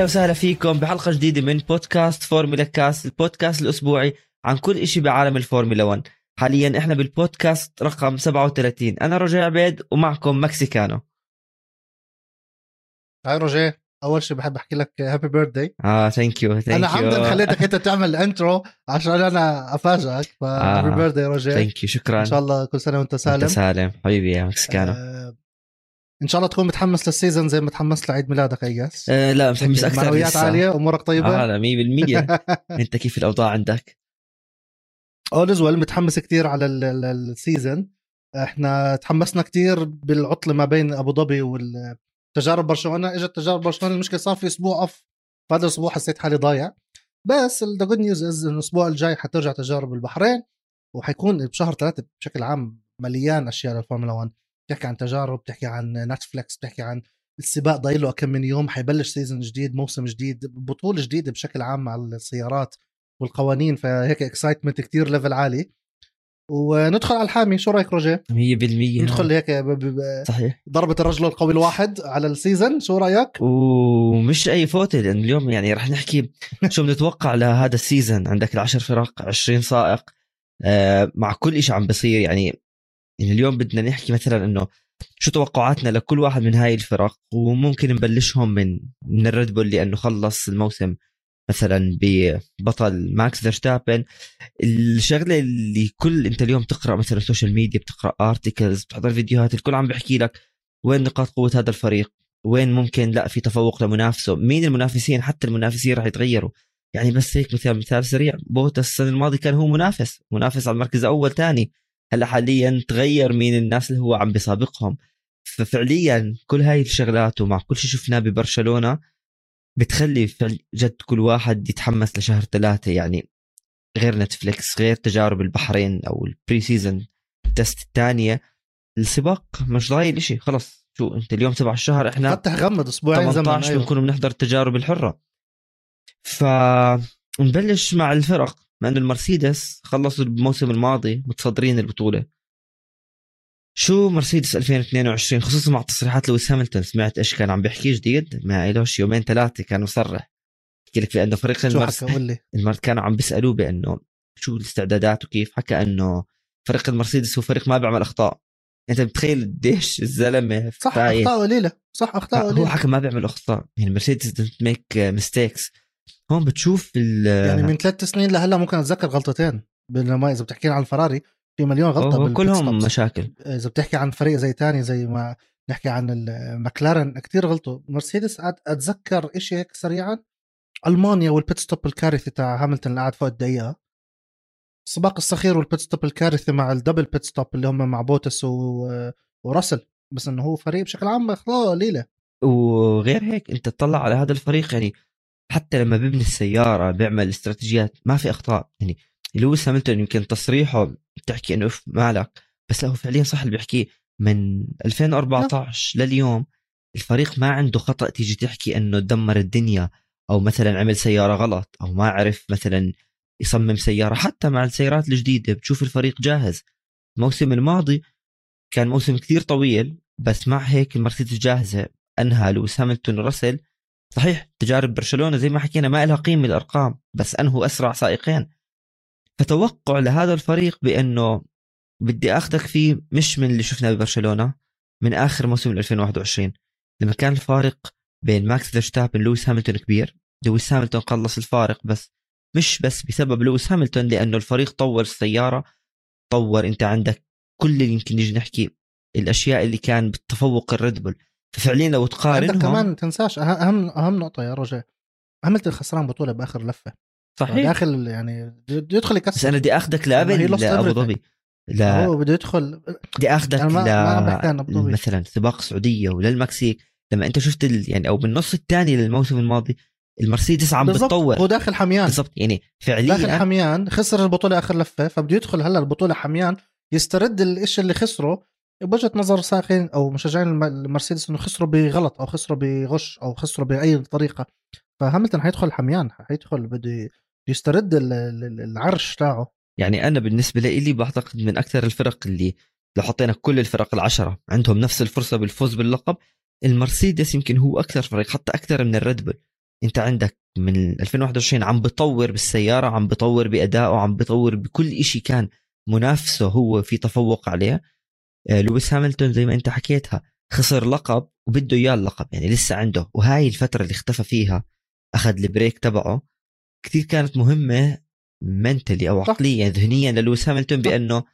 أهلا وسهلا فيكم بحلقة جديدة من بودكاست فورمولا كاست البودكاست الأسبوعي عن كل إشي بعالم الفورمولا 1 حاليا إحنا بالبودكاست رقم 37 أنا رجاء عبيد ومعكم مكسيكانو. هاي روجيه أول شيء بحب أحكي لك happy birthday آه thank you thank you أنا عمدا خليتك أنت تعمل ال intro عشان أنا أفاجئك ف happy آه. birthday روجيه thank you شكرا. إن شاء الله كل سنة وأنت سالم. انت سالم. حبيبي يا مكسيكانو. آه إن شاء الله تكون متحمس لل season زي ما متحمس لعيد ميلادك I guess آه لا متحمس أكثر معنويات. عالية أمورك طيبة؟ آه لا 100% أنت كيف الأوضاع عندك؟ all well متحمس كتير على ال- ال- ال season. إحنا تحمسنا كتير بالعطله ما بين أبو ظبي والتجارب برشلونة. إجت تجارب برشلونة المشكلة صار في أسبوع off فهذا الأسبوع حسيت حالي ضايع. بس the good news is انه الأسبوع الجاي حترجع تجارب البحرين وحيكون بشهر ثلاثة بشكل عام مليان أشياء للفورمولا 1 بتحكي عن تجارب بتحكي عن نتفليكس بتحكي عن السباق ضايل له كم من يوم حيبلش season جديد موسم جديد بطولة جديدة بشكل عام مع السيارات والقوانين فهيك excitement كتير level عالي. وندخل على الحامي شو رأيك روجيه؟ 100% ندخل هيك ب- ب- ب- صحيح. ضربة الرجل القوي الواحد على ال season شو رأيك؟ ومش أي فوتة لأن اليوم يعني رح نحكي شو بنتوقع لهذا ال season عندك العشر فرق 20 سائق آه، مع كل إشي عم بصير يعني يعني اليوم بدنا نحكي مثلا إنه شو توقعاتنا لكل واحد من هاي الفرق وممكن نبلشهم من من الريد بول لأنه خلص الموسم مثلا ببطل ماكس فيرستابن. الشغلة اللي كل أنت اليوم تقرا مثلا ال social media بتقرأ articles بتحضر فيديوهات الكل عم بيحكي لك وين نقاط قوة هذا الفريق وين ممكن لا في تفوق لمنافسه مين المنافسين حتى المنافسين راح يتغيروا. يعني بس هيك مثال مثال سريع بوتاس السنة الماضية كان هو منافس منافس على المركز الأول ثاني هلا حاليا تغير مين الناس اللي هو عم بيسابقهم. ففعليا كل هاي الشغلات ومع كل شيء شفناه ببرشلونة بتخلي فعل جد كل واحد يتحمس لشهر ثلاثة. يعني غير نتفليكس غير تجارب البحرين أو ال pre-season test الثانية السباق مش ضايل إشي. خلص شو أنت اليوم سبع الشهر إحنا فتح غمض أسبوعين زمن 18 أيوه. بنكون بنحضر التجارب الحرة. فنبلش مع الفرق. مع إنه المرسيدس خلصوا الموسم الماضي متصدرين البطولة. شو مرسيدس 2022 خصوصا مع تصريحات لويس هامilton سمعت إيش كان عم بيحكي جديد؟ ما إلوش يومين ثلاثة كان مصرح. يحكي لك بأنه فريق المرس المر كانوا عم بيسألوه بأنه شو الاستعدادات وكيف. حكى أنه فريق المرسيدس هو فريق ما بيعمل أخطاء. أنت بتخيل قديش الزلمة صح. أخطاء قليلة. صح أخطاء هو قليلة. حكى ما بيعمل أخطاء. يعني مرسيدس make mistakes هون بتشوف ال يعني من ثلاث سنين لهلأ ممكن أتذكر غلطتين بينما إذا بتحكي عن الفراري في مليون غلطة كلهم. مشاكل. إذا بتحكي عن فريق زي تاني زي ما نحكي عن المكلارن كتير غلطوا. مرسيدس أتذكر إشي هيك سريعا. ألمانيا وال pit stop الكارثي تاع هاملتون اللي قعد فوق الدقيقة. السباق الصغير وال pit stop الكارثي مع ال double pit stop اللي هم مع بوتس و... وراسل. بس إنه هو فريق بشكل عام اخطاء قليله وغير هيك أنت تطلع على هذا الفريق يعني حتى لما بيبني السيارة بيعمل استراتيجيات ما في أخطاء. يعني لويس هامilton يمكن تصريحه بتحكي إنه اف مالك بس لا هو فعليا صح اللي بيحكيه. من 2014 لليوم الفريق ما عنده خطأ تيجي تحكي إنه دمر الدنيا أو مثلا عمل سيارة غلط أو ما عرف مثلا يصمم سيارة. حتى مع السيارات الجديدة بتشوف الفريق جاهز. الموسم الماضي كان موسم كثير طويل بس مع هيك المرسيدس جاهزة. أنهى لويس هاملتون ورسل صحيح تجارب برشلونة زي ما حكينا ما لها قيمة الأرقام بس انهوا أسرع سائقين. فتوقع لهذا الفريق بأنه بدي آخذك فيه مش من اللي شفناه ببرشلونة من آخر موسم 2021 لما كان الفارق بين ماكس فيرستابن لويس هاملتون كبير. لويس هاملتون قلص الفارق بس مش بس بسبب لويس هامilton لأنه الفريق طور السيارة طور أنت عندك كل اللي يمكن نيجي نحكي الأشياء اللي كان بالتفوق الريد بول. ففعليا لو عندك تقارنهم كمان تنساش أه- أهم أهم نقطة يا رجاء هاملتون خسران بطولة بآخر لفة. صحيح. داخل يعني بده يدخل بس يكسر أنا بدي اخذك لقبل lost لأبو. ظبي. لا. هو بده يدخل بدي اخذك ما- عن ل. مثلا سباق السعوديه وللمكسيك لما أنت شفت ال... يعني أو بالنص الثاني للموسم الماضي المرسيدس عم بتطور هو داخل حميان. بالضبط. يعني داخل فعليا حميان خسر البطولة آخر لفة فبده يدخل هلأ البطولة حميان يسترد الشيء اللي خسره بوجهة نظر ساقين أو مشجعين الم- المرسيدس إنه خسروا بغلط أو خسروا بغش أو خسروا بأي طريقة فهاملتون حيدخل حميان حيدخل بده يسترد ال- ال- العرش تاعه. يعني أنا بالنسبة لي بعتقد من أكثر الفرق اللي لو حطينا كل الفرق العشرة عندهم نفس الفرصة بالفوز باللقب المرسيدس يمكن هو أكثر فريق حتى أكثر من الريد بول. أنت عندك من 2021 عم بطور بالسيارة عم بطور بأدائه عم بطور بكل إشي كان منافسه هو في تفوق عليه. لويس هاملتون زي ما انت حكيتها خسر لقب وبده إياه اللقب يعني لسه عنده. وهاي الفترة اللي اختفى فيها أخذ ال break تبعه كثير كانت مهمة mentally أو عقليا ذهنيا للويس هاملتون بأنه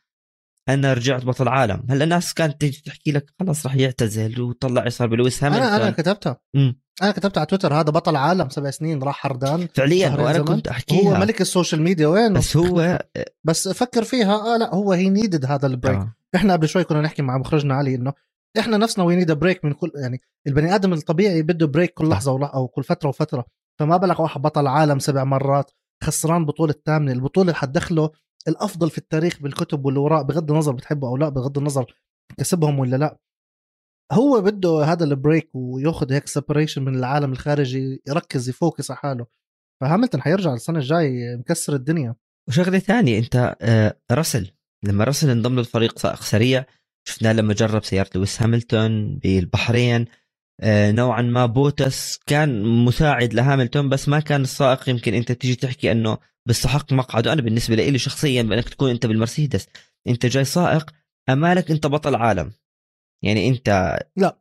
أنا رجعت بطل عالم. هلا الناس كانت تيجي تحكي لك خلص رح يعتزل وطلع صار بلويس هاملتون. أنا أنا كتبتها مم. أنا كتبت على تويتر هذا بطل عالم سبع سنين راح حردان. فعليا وأنا. كنت أحكيها. هو ملك ال social media وين؟ بس هو بس فكر فيها آه لا هو he needed هذا ال break. آه. إحنا قبل شوي كنا نحكي مع مخرجنا علي إنه إحنا نفسنا we need break من كل يعني البني آدم الطبيعي بده break كل لحظة ولا أو كل فترة وفترة. فما بالك واحد بطل عالم سبع مرات خسران بطولة الثامنة. البطولة اللي حتدخله الأفضل في التاريخ بالكتب واللي وراء بغض النظر بتحبه أو لا بغض النظر كسبهم ولا لا. هو بده هذا ال break وياخذ هيك separation من العالم الخارجي يركز ي focus على حاله. فهاملتون حيرجع السنة الجاي مكسر الدنيا. وشغلة ثانية أنت آه، راسل. لما راسل انضم للفريق سائق سريع شفناه لما جرب سيارة لويس هاملتون بالبحرين آه، نوعا ما بوتس كان مساعد لهاملتون بس ما كان السائق. يمكن أنت تيجي تحكي أنه بيستحق مقعده. أنا بالنسبة لي شخصيا بأنك تكون أنت بالمرسيدس. أنت جاي سائق أمالك أنت بطل عالم يعني أنت لا.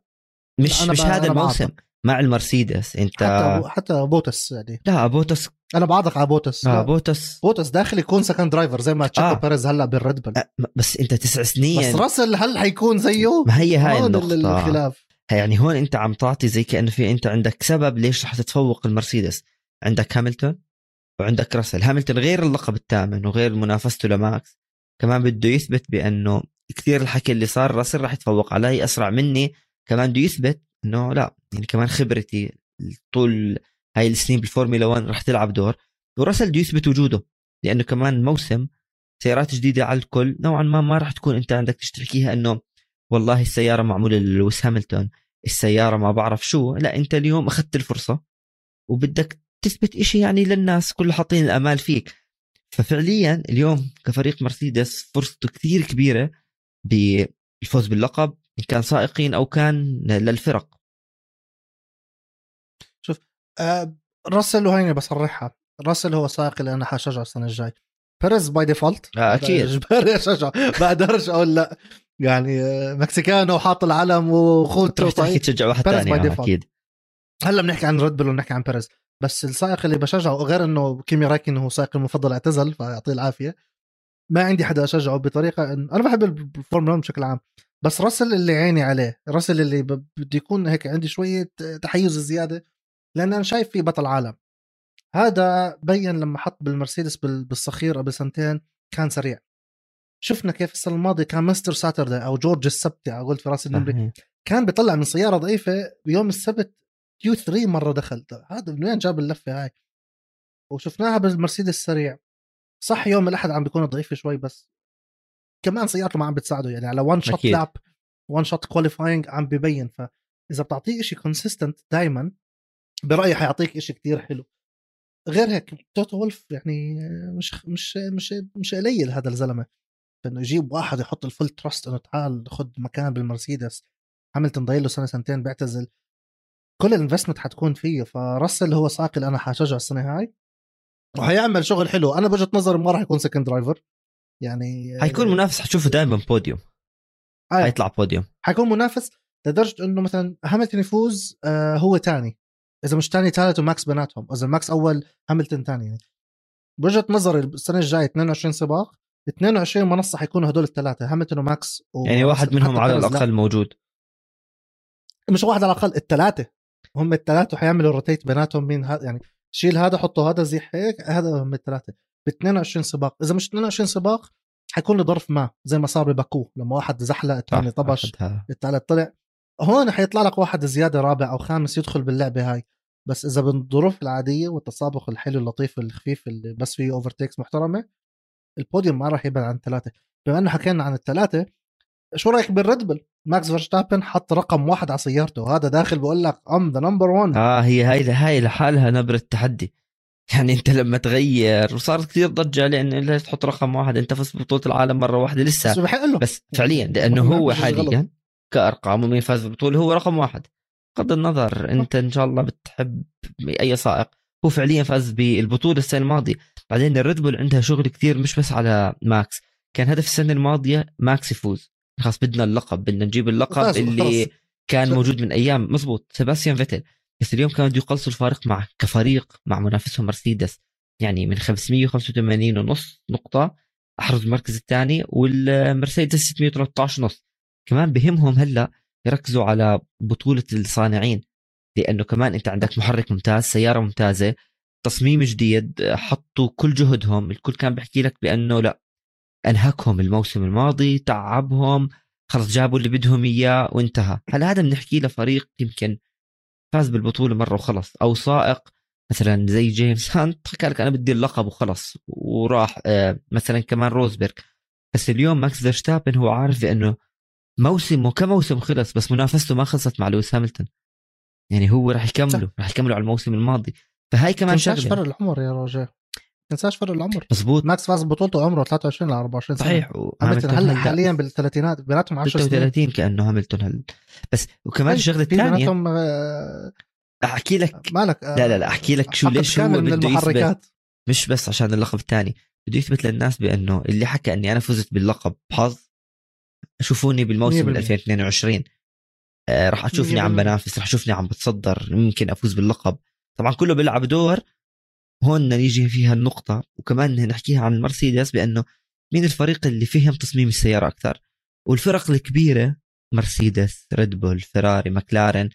مش أنا مش هذا الموسم. مع المرسيدس أنت حتى حتى بوتس يعني. لا بوتس. أنا بعضك على بوتس. آه. بوتس. بوتس داخل يكون second driver زي ما تشيكو آه. بيريز هلا بالريد بل. آه، بس أنت تسع سنين. بس راسل هل حيكون زيه؟ ما هي هاي النقطة. الخلاف. يعني هون أنت عم تعطي زي كأنه في أنت عندك سبب ليش رح تتفوق المرسيدس. عندك هاملتون؟ وعندك راسل. هاملتون غير اللقب الثامن وغير منافسته لماكس. كمان بده يثبت بأنه كثير الحكي اللي صار راسل رح يتفوق علي أسرع مني. كمان بده يثبت إنه لا يعني كمان خبرتي طول هاي السنين بالفورمولا 1 رح تلعب دور. وراسل بده يثبت وجوده لأنه كمان موسم سيارات جديدة على الكل. نوعا ما ما رح تكون أنت عندك تشتركيها إنه والله السيارة معمولة للويس هاملتون السيارة ما بعرف شو. لا أنت اليوم أخذت الفرصة وبدك تثبت إشي يعني للناس كله حاطين الأمال فيك. ففعليا اليوم كفريق مرسيدس فرصته كثير كبيرة بالفوز باللقب إن كان سائقين أو كان للفرق. آه راسل وهيني بصرحها. راسل هو سائق اللي أنا حشجعه السنة الجاي. بيريز by default؟ آه، أكيد. اجباري اشجعه بقدرش أقول لا. يعني آه، Mexicano وحاط العلم وخوته تحكي طيب. تشجع واحد ثاني. أكيد. هلأ بنحكي عن ريد بل ونحكي عن بيريز بس السائق اللي بشجعه غير إنه كيمي رايكن هو سائق المفضل اعتزل فيعطيه العافية. ما عندي حدا أشجعه بطريقة إن أنا بحب الفورمولا 1 بشكل عام. بس راسل اللي عيني عليه راسل اللي بده يكون هيك عندي شوية تحيز زيادة لأن أنا شايف فيه بطل عالم. هذا بين لما حط بالمرسيدس بال- بالصخير قبل سنتين كان سريع. شفنا كيف السنة الماضية كان Mister Saturday أو جورج السبتي على قلت فراس النمري صحيح. كان بيطلع من سيارة ضعيفة بيوم السبت Q 3 مرة دخل هذا من وين جاب اللفة هاي؟ وشفناها بالمرسيدس السريع. صح يوم الأحد عم بيكون ضعيف شوي بس. كمان سيارته ما عم بتساعده يعني. على one shot. lap one shot qualifying عم ببين. فإذا بتعطيه شيء consistent دائما برأيي حيعطيك شيء كتير حلو. غير هيك توتو وولف يعني مش مش مش مش قليل هذا الزلمة. إنه يجيب واحد يحط ال full trust إنه تعال خد مكان بالمرسيدس. هاملتون ضايل له سنة سنتين بيعتزل. كل ال investment حتكون فيه فراسل هو سائق اللي أنا حشجع السنة هاي. وحيعمل شغل حلو. أنا بوجهة نظري ما راح يكون second driver يعني حيكون منافس حتشوفه دائما بوديوم آه. حيطلع بوديوم حيكون منافس لدرجة إنه مثلا هاملتون يفوز آه هو تاني. إذا مش تاني ثالث وماكس بيناتهم. إذا ماكس أول هاملتون تاني يعني. بوجهة نظري السنة الجاية 22 سباق 22 منصة حيكونوا هدول الثلاثة هاملتون وماكس و... يعني واحد منهم على. الأقل موجود. مش واحد على الأقل الثلاثة. هم الثلاثه حيعملوا rotate بيناتهم مين هذا يعني شيل هذا حطه هذا زي هيك هذا هم الثلاثه ب 22 سباق. إذا مش 22 سباق حيكون له ظرف ما زي ما صار بباكو لما واحد زحلق الثاني طبش. الثالث طلع. هون حيطلع لك واحد زيادة رابع أو خامس يدخل باللعبة هاي. بس إذا بالظروف العادية والتسابق الحلو اللطيف الخفيف اللي بس فيه overtakes محترمة البوديوم ما راح يبعد عن ثلاثة بما إنه حكينا عن الثلاثه شو رأيك بالريد بل ماكس فيرستابن حط رقم واحد على سيارته. هذا داخل بقول لك ام ذا نمبر 1 آه هي هاي هاي لحالها نبرة تحدي يعني انت لما تغير وصارت كثير ضجة لأنه ليش تحط رقم واحد. انت فزت ببطولة العالم مرة واحدة لسه. بس فعليا لأنه هو. حاليا كأرقام ومين فاز بالبطوله هو رقم واحد. بغض النظر انت إن شاء الله بتحب أي سائق. هو فعليا فاز بالبطولة السنة الماضية. بعدين الريد بول عندها شغل كثير مش بس على ماكس. كان هدف السنة الماضية ماكس يفوز. خلاص بدنا اللقب بدنا نجيب اللقب اللي خلص. كان موجود من أيام مزبوط سيباستيان فيتل. بس اليوم كانوا بده يقلصوا الفارق مع كفريق مع منافسهم مرسيدس. يعني من 585 ونص نقطة أحرز المركز الثاني والمرسيدس 613 ونص كمان بهمهم هلأ يركزوا على بطولة الصانعين لأنه كمان أنت عندك محرك ممتاز سيارة ممتازة تصميم جديد حطوا كل جهدهم الكل كان بيحكي لك بأنه لأ أنهكهم الموسم الماضي تعبهم خلص جابوا اللي بدهم إياه وانتهى. هل هذا بنحكي لفريق يمكن فاز بالبطولة مرة وخلص أو سائق مثلا زي جيمس هانت حكى لك أنا بدي اللقب وخلص وراح آه، مثلا كمان روزبرغ. بس اليوم ماكس فيرستابن هو عارف بأنه موسمه كموسم خلص بس منافسته ما خلصت مع لويس هاملتون. يعني هو راح يكملوا راح يكملوا على الموسم الماضي. فهاي كمان شغلة. فرق العمر يا رجاء. تنساش فرق العمر. مزبوط ماكس فاز ببطولته عمره 23 ل 24 سنة. صحيح. هاملتون هلا حاليا بالثلاثينات؟ بيناتهم 10 سنين. 36 كأنه هاملتون هل بس وكمان طيب، الشغلة الثانية آه، أحكي لك مالك لا لا لا أحكي لك شو ليش هو بده يثبت. مش بس عشان اللقب الثاني. بده يثبت للناس بأنه اللي حكى إني أنا فزت باللقب بحظ شوفوني بالموسم 2022 آه راح تشوفني عم بنافس راح تشوفني عم بتصدر يمكن أفوز باللقب. طبعا كله بيلعب دور هون نيجي فيها النقطة وكمان نحكيها عن مرسيدس بأنه مين الفريق اللي فهم تصميم السيارة أكثر؟ والفرق الكبيرة مرسيدس ريد بول فيراري مكلارن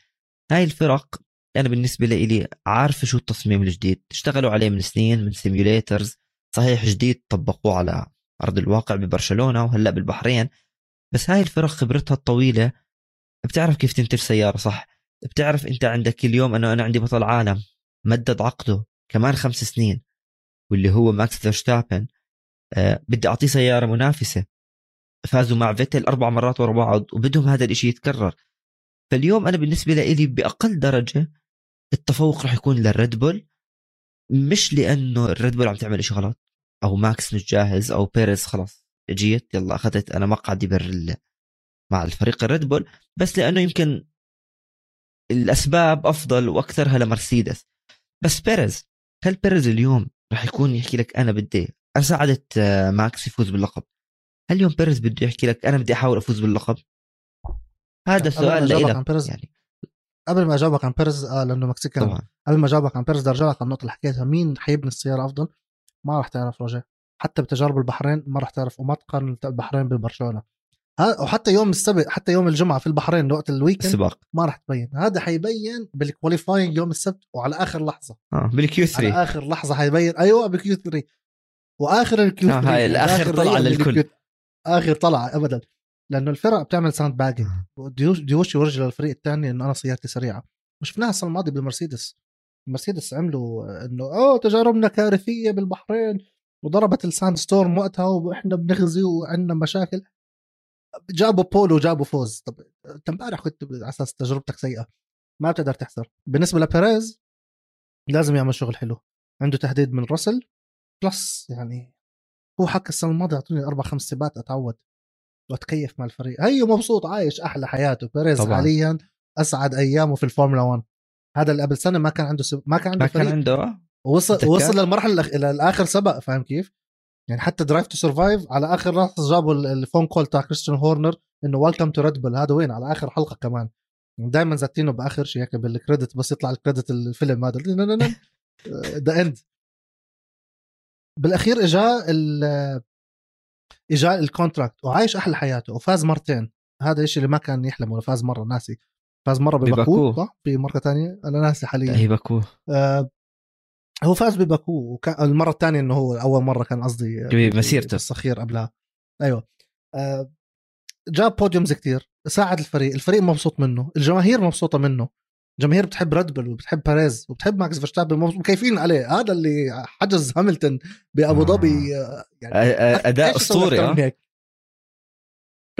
هاي الفرق أنا بالنسبة لي عارفة شو التصميم الجديد اشتغلوا عليه من سنين من simulators صحيح جديد طبقوه على أرض الواقع ببرشلونة وهلأ بالبحرين بس هاي الفرق خبرتها الطويلة بتعرف كيف تنتج سيارة صح؟ بتعرف أنت عندك اليوم أنه أنا عندي بطل عالم مدد عقده كمان خمس سنين واللي هو ماكس فيرستابن. أه بدي أعطيه سيارة منافسة. فازوا مع فيتل أربع مرات ورا بعض وبدهم هذا الشيء يتكرر. فاليوم أنا بالنسبة لي بأقل درجة التفوق راح يكون للريد بول. مش لأنه الريد بول عم تعمل شيء غلط أو ماكس مش جاهز أو بيريز خلاص chit يلا أخذت أنا مقعدي بر مع الفريق الريد بول. بس لأنه يمكن الأسباب أفضل وأكثرها لمرسيدس. بس بيريز هل بيريز اليوم راح يكون يحكي لك أنا بدي أنا آه، ماكس يفوز باللقب؟ هل اليوم بيريز بده يحكي لك أنا بدي أحاول أفوز باللقب؟ هذا سؤال لك يعني. قبل ما أجاوبك عن بيرز آه لأنه Mexican طبعا. قبل ما أجاوبك عن بيرز بدي أرجع لك على النقطة اللي حكيتها. مين حيبني السيارة أفضل؟ ما راح تعرف رجاء حتى بتجارب البحرين ما راح تعرف وما تقارن البحرين ببرشلونه وحتى يوم السبت حتى يوم الجمعة في البحرين وقت ال weekend السباق. ما راح تبين. هذا حيبين بال qualifying يوم السبت وعلى آخر لحظة. آه بال Q 3 على آخر لحظة حيبين أيوه بال Q 3 وآخر ال Q 3 آه هاي الآخر طلعه للكل. آخر طلعه ابدا. لأنه الفرق بتعمل sandbagging ديوش يورجي للفريق الثاني إنه أنا سيارتي سريعة. شفناها السنة الماضية بالمرسيدس. المرسيدس عملوا إنه أوه تجاربنا كارثية بالبحرين. وضربت ال sandstorm وقتها وإحنا بنغزي وعندنا مشاكل. جابوا pole و وجابوا فوز. طب انت امبارح كنت على أساس تجربتك سيئة ما بتقدر تحصر بالنسبة لبيريز لازم يعمل شغل حلو. عنده تهديد من راسل plus يعني هو حكى السنة الماضية أعطوني أربع خمس سباقات أتعود وأتكيف مع الفريق. هي مبسوط عايش أحلى حياته. بيريز. حاليا أسعد أيامه في الفورمولا 1 هذا اللي قبل سنة ما كان عنده سب... ما كان عنده ما كان عنده. وصل وصل للمرحلة الآخر سبق فاهم كيف؟ يعني حتى درايف تو سرفايف على آخر لحظة جابوا ال phone call تاع كريستيان هورنر إنه welcome to ريد بول هذا وين؟ على آخر حلقة كمان. دائما زاتينه بآخر شيء هيك بال credit بس يطلع ال credit الفيلم هذا. the end بالأخير إجا إجا ال contract وعايش أحلى حياته وفاز مرتين. هذا الشيء اللي ما كان يحلمه فاز مرة. ناسي. فاز مرة بباكو. صح؟ في مرة ثانية أنا ناسي حاليا. هي باكو. آه هو فاز بباكو وكان المرة الثانية إنه هو أول مرة كان قصدي مسيرته الصخير قبلها. أيوه. آه جاب podiums كثير ساعد الفريق الفريق مبسوط منه الجماهير مبسوطة منه. الجماهير بتحب ريد وبتحب بيريز وبتحب ماكس فيرستابن مكيفين عليه. هذا اللي حجز هاملتون بأبو ظبي آه. يعني أداء أسطوري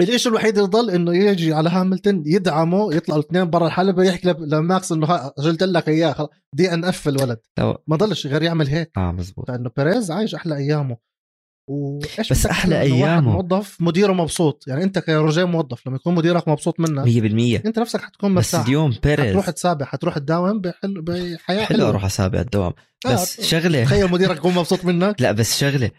الشيء الوحيد اللي ضل إنه يجي على هاملتون يدعمه يطلعوا الاثنين برا الحلبة يحكي لماكس إنه قلت لك إياه DNF الولد. ما ضلش غير يعمل هيك. آه مزبوط. فإنه بيريز عايش أحلى أيامه. وإيش بس واحد أيامه. موظف؟ مديره مبسوط. يعني أنت كروجيه موظف لما يكون مديرك مبسوط منك 100% أنت نفسك حتكون بس مرتاح. اليوم بيريز حتروح تسابح حتروح تداوم بحل بحياة حلو حلوة. أروح اسابع الدوام. بس آه، شغلة. تخيل مديرك يكون مبسوط منك. لا بس شغلة.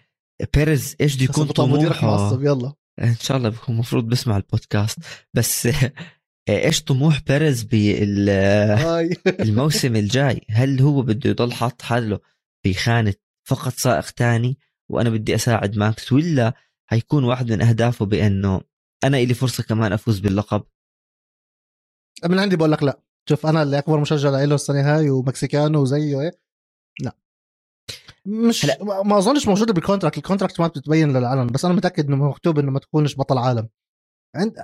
بيريز إيش بده يكون بس بطل مديرك طموحه؟ معصب يلا. إن شاء الله بكون المفروض بسمع البودكاست. بس إيش طموح بيريز بالموسم الجاي؟ هل هو بده يضل حاط حاله بخانة فقط سائق تاني وأنا بدي أساعد ماكس ولا حيكون واحد من أهدافه بأنه أنا إلي فرصة كمان أفوز باللقب؟ من عندي بقول لك لا. شوف أنا اللي أكبر مشجع له السنة هاي و Mexicano وزيه إيه. لا. مش هلا. ما أظنش موجودة بال contract ال contract ما بتبين للعلن بس أنا متأكد إنه مكتوب إنه ما تكونش بطل عالم. and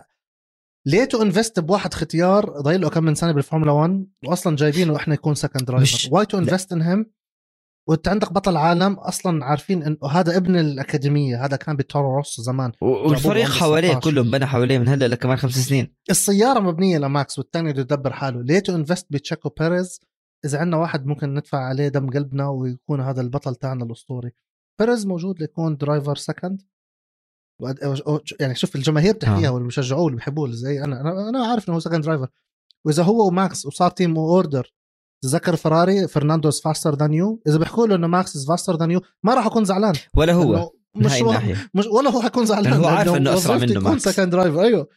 ليه to invest بواحد ختيار؟ ضايل له كم من سنة بالفورمولا 1 واصلا جايبينه إحنا يكون second driver why to invest in him وأنت عندك بطل عالم أصلا عارفين انه هذا ابن الأكاديمية هذا كان بتورو روسو زمان. والفريق حواليه 19. كلهم بنى حواليه من هلا لكمان خمس سنين. السيارة مبنية لماكس والثاني بده يدبر حاله. ليه to invest بتشيكو بيريز؟ إذا عندنا واحد ممكن ندفع عليه دم قلبنا ويكون هذا البطل تاعنا الأسطوري. بيريز موجود ليكون driver second يعني شوف الجماهير بتحكيها آه. واللي بيشجعوه اللي بيحبوه زي أنا. أنا عارف إنه هو second driver وإذا هو وماكس وصار team order تذكر فراري Fernando is faster than you إذا بيحكوا له إنه ماكس is faster than you ما راح أكون زعلان. ولا هو. مش هو مش ولا هو حيكون زعلان هو عارف أسرع وظيفته منه يكون ماكس. second driver أيوه.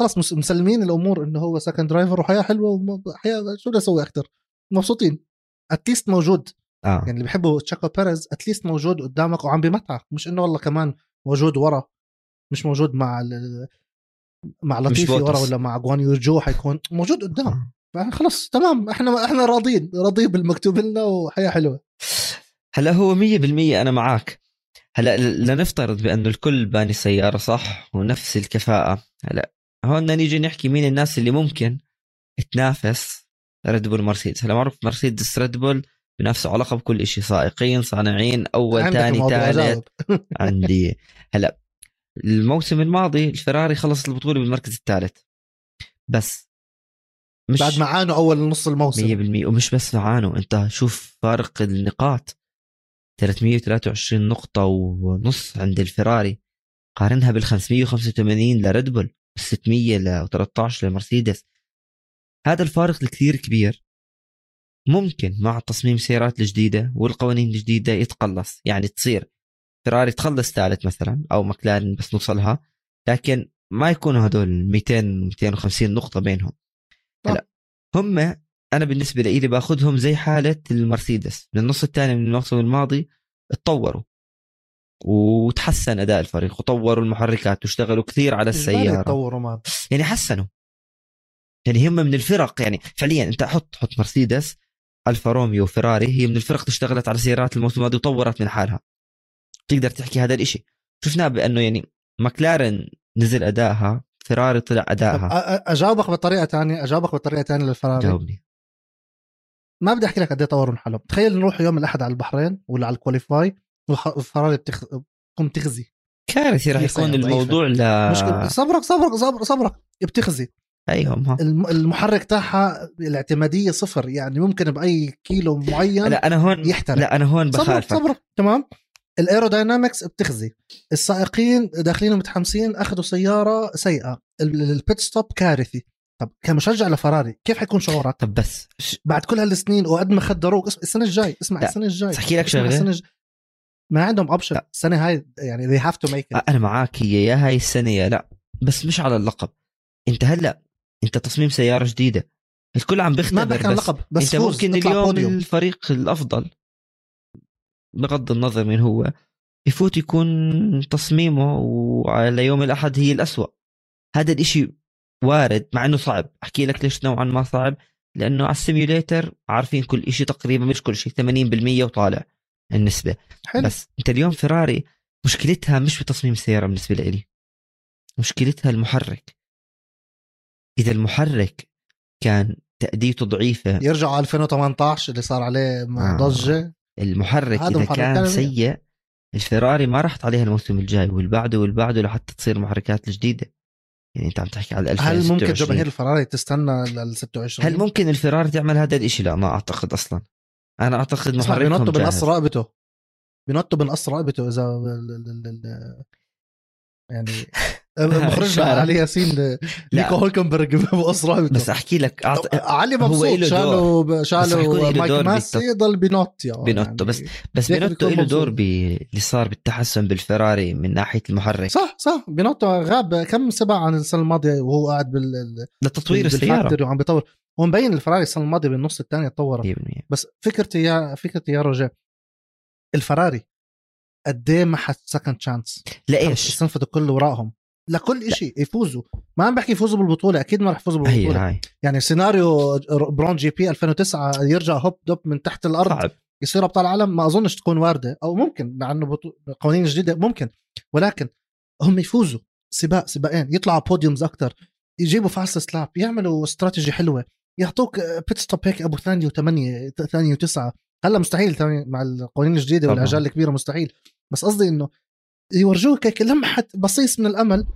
مس- مسلمين الأمور إنه هو second driver وحياة حلوة وحياه شو بدي أسوي أكثر مبسوطين. at least موجود. آه. يعني اللي بيحبوا تشيكو بيريز at least موجود قدامك وعم بيمتعك مش إنه والله كمان موجود ورا. مش موجود مع ال- مع لطيفي. ورا ولا مع جوان يو حيكون. موجود قدام. آه. خلص تمام. إحنا إحنا راضيين. راضيين بالمكتوب لنا وحياة حلوة. هلا هو مية بالمية أنا معك هلا لنفترض بأنه الكل باني سيارة صح؟ ونفس الكفاءة. هلا هون نيجي نحكي مين الناس اللي ممكن تنافس. ريد بول مرسيدس هلا معروف مرسيدس ريد بول بنافسوا على لقب كل شيء سائقين صانعين أول عندك ثاني ثالث. عندي. هلا الموسم الماضي الفراري خلص البطولة بالمركز الثالث. بس مش بعد ما عانوا أول نص الموسم. 100% ومش بس عانوا أنت شوف فارق النقاط. 323 نقطة ونص عند الفراري. قارنها بال 585 لريد بول 600 ل 13 لمرسيدس. هذا الفارق الكثير كبير. ممكن مع تصميم سيارات الجديدة والقوانين الجديدة يتقلص يعني تصير فراري تخلص ثالث مثلا أو مكلارن بس نوصلها لكن ما يكونوا هدول 200 250 نقطة بينهم. هلا هم أنا بالنسبة لي باخذهم زي حالة المرسيدس. من النص الثاني من الموسم الماضي اتطوروا وتحسن أداء الفريق وطوروا المحركات واشتغلوا كثير على السيارة. يتطوروا مان يعني حسنوا. يعني هم من الفرق يعني فعليا أنت حط حط مرسيدس ألفا روميو وفراري هي من الفرق اللي اشتغلت على سيارات الموسم الماضي وطورت من حالها. تقدر تحكي هذا الإشي. شفناه بأنه يعني مكلارن نزل ادائها فراري طلع ادائها أجاوبك بطريقة تانية أجاوبك بطريقة تانية للفراري جاوبني. ما بدي أحكي لك قد إيه طوروا من حالهم. تخيل نروح يوم الأحد على البحرين ولا على ال qualify والفراري بتخ... تقوم تخزي كارثي راح يكون. الموضوع ل مشكلة صبرك صبرك صبرك صبرك. بتخزي الم- المحرك تاعها الاعتمادية صفر يعني ممكن بأي كيلو معين لا أنا هون يحترق. لا أنا هون بخالفك. صبرك تمام؟ ال aerodynamics بتخزي. السائقين داخلين متحمسين أخذوا سيارة سيئة. ال- ال pit stop كارثي. طب كمشجع لفراري كيف حيكون شعورك؟ طب بس ش- بعد كل هالسنين وقد ما خدروك اسم- السنة الجاي اسمع لا، السنة الجاي. احكي لك شغلة. السنة الجاي ما عندهم option. السنة هاي يعني they have to make it. أنا معاك هي يا هاي السنة يا لا. بس مش على اللقب. أنت هلأ انت تصميم سيارة جديدة. الكل عم بيختبر ما بس لقب بس انت ممكن اليوم بوديوم. الفريق الأفضل بغض النظر من هو يفوت يكون تصميمه وعلى يوم الأحد هي الأسوأ. هذا الإشي وارد مع إنه صعب. أحكي لك ليش نوعا ما صعب؟ لأنه على ال simulator عارفين كل شيء تقريبا مش كل شيء 80% وطالع النسبة. حلو. بس أنت اليوم فراري مشكلتها مش بتصميم السيارة بالنسبة لي. مشكلتها المحرك. إذا المحرك كان تأديته ضعيفة. يرجعوا على 2018 اللي صار عليه آه. ضجة. المحرك هذا إذا محرك كان كان- سيء الفراري ما راحت عليها الموسم الجاي واللي بعده واللي بعده لحتى تصير محركات جديدة. يعني أنت عم تحكي على هل ممكن 2026 جماهير الفراري تستنى لل 26 هل ممكن الفراري تعمل هذا الإشي؟ لا ما أعتقد أصلا. أنا أعتقد محركهم بينطوا بالقص رقبته. بينطوا بنقص رقبته إذا يعني مخرجنا شارع. علي ياسين نيكو هولكنبرغ رقبته بس أحكي لك أعط... علي مبسوط. شالوا شالوا مايك ماسي بالت- يضل بينط يعني بينطوا، بس- بس بيكون له دور. باللي صار بالتحسن بالفراري من ناحية المحرك. صح صح. بينطوا غاب كم سبع عن السنة الماضية وهو قاعد بال لتطوير السيارة. وعم بيطور. هو مبين الفراري السنة الماضية بالنص الثاني تطورت. 100% بس فكرتي يا فكرتي يا رجاء الفراري قد إيه ما حد second chance لإيش؟ استنفذوا كل وراءهم. لكل شيء يفوزوا. ما عم بحكي يفوزوا بالبطولة أكيد ما رح يفوزوا هي بالبطولة. هاي. يعني سيناريو Brawn GP 2009 يرجع هوب هوب من تحت الأرض صعب. يصير أبطال عالم ما أظنش تكون واردة أو ممكن مع إنه بطو... قوانين جديدة ممكن. ولكن هم يفوزوا سباق سباقين يطلعوا podiums أكثر يجيبوا fastest lap يعملوا استراتيجي حلوة يعطوك pit stop هيك أبو ثانية وثمانية ثانية وتسعة. هلأ مستحيل ثانية مع القوانين الجديدة طبعاً. والاجال الكبيرة مستحيل. بس قصدي إنه يورجوك هيك لمحه بصيص من الأمل.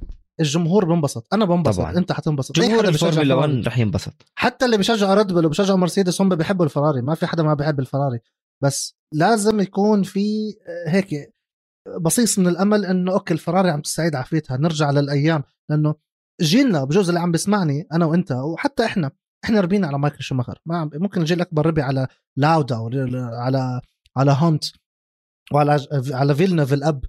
الجمهور بنبسط. أنا بنبسط. طبعاً. أنت حتنبسط. جمهور بيشجع الفورمولا فراري. 1 رح ينبسط. حتى اللي بيشجعوا Red Bull وبيشجعوا مرسيدس هم بيحبوا الفراري. ما في حدا ما بيحب الفراري. بس لازم يكون في آه، هيك بصيص من الأمل إنه okay الفراري عم تستعيد عافيتها. نرجع للأيام. لأنه جيلنا بجوز اللي عم بيسمعني أنا وأنت وحتى إحنا إحنا ربينا على مايكل شوماخر. ما ممكن الجيل الأكبر ربي على لاودا على على Hunt وعلى على فيلنوف الاب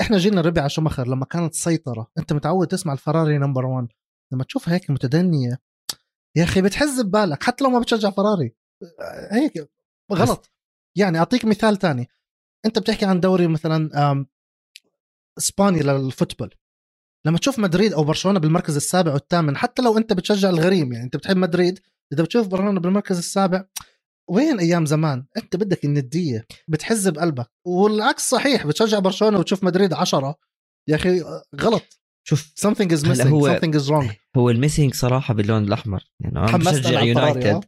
إحنا جيلنا ربي على شوماخر لما كانت سيطرة. أنت متعود تسمع الفراري number 1 لما تشوفها هيك متدنية يا أخي بتحز ببالك حتى لو ما بتشجع فراري. هيك غلط. يعني أعطيك مثال تاني. أنت بتحكي عن دوري مثلا إسباني لل football. لما تشوف مدريد أو برشلونة بالمركز السابع والثامن حتى لو أنت بتشجع الغريم يعني أنت بتحب مدريد إذا بتشوف برشلونة بالمركز السابع وين أيام زمان؟ أنت بدك الندية بتحز بقلبك. والعكس صحيح بتشجع برشلونة وتشوف مدريد عشرة. يا أخي آه، غلط. شوف something is missing هو- something is wrong. هو ال missing صراحة باللون الأحمر. يعني أنا بشجع يونايتد.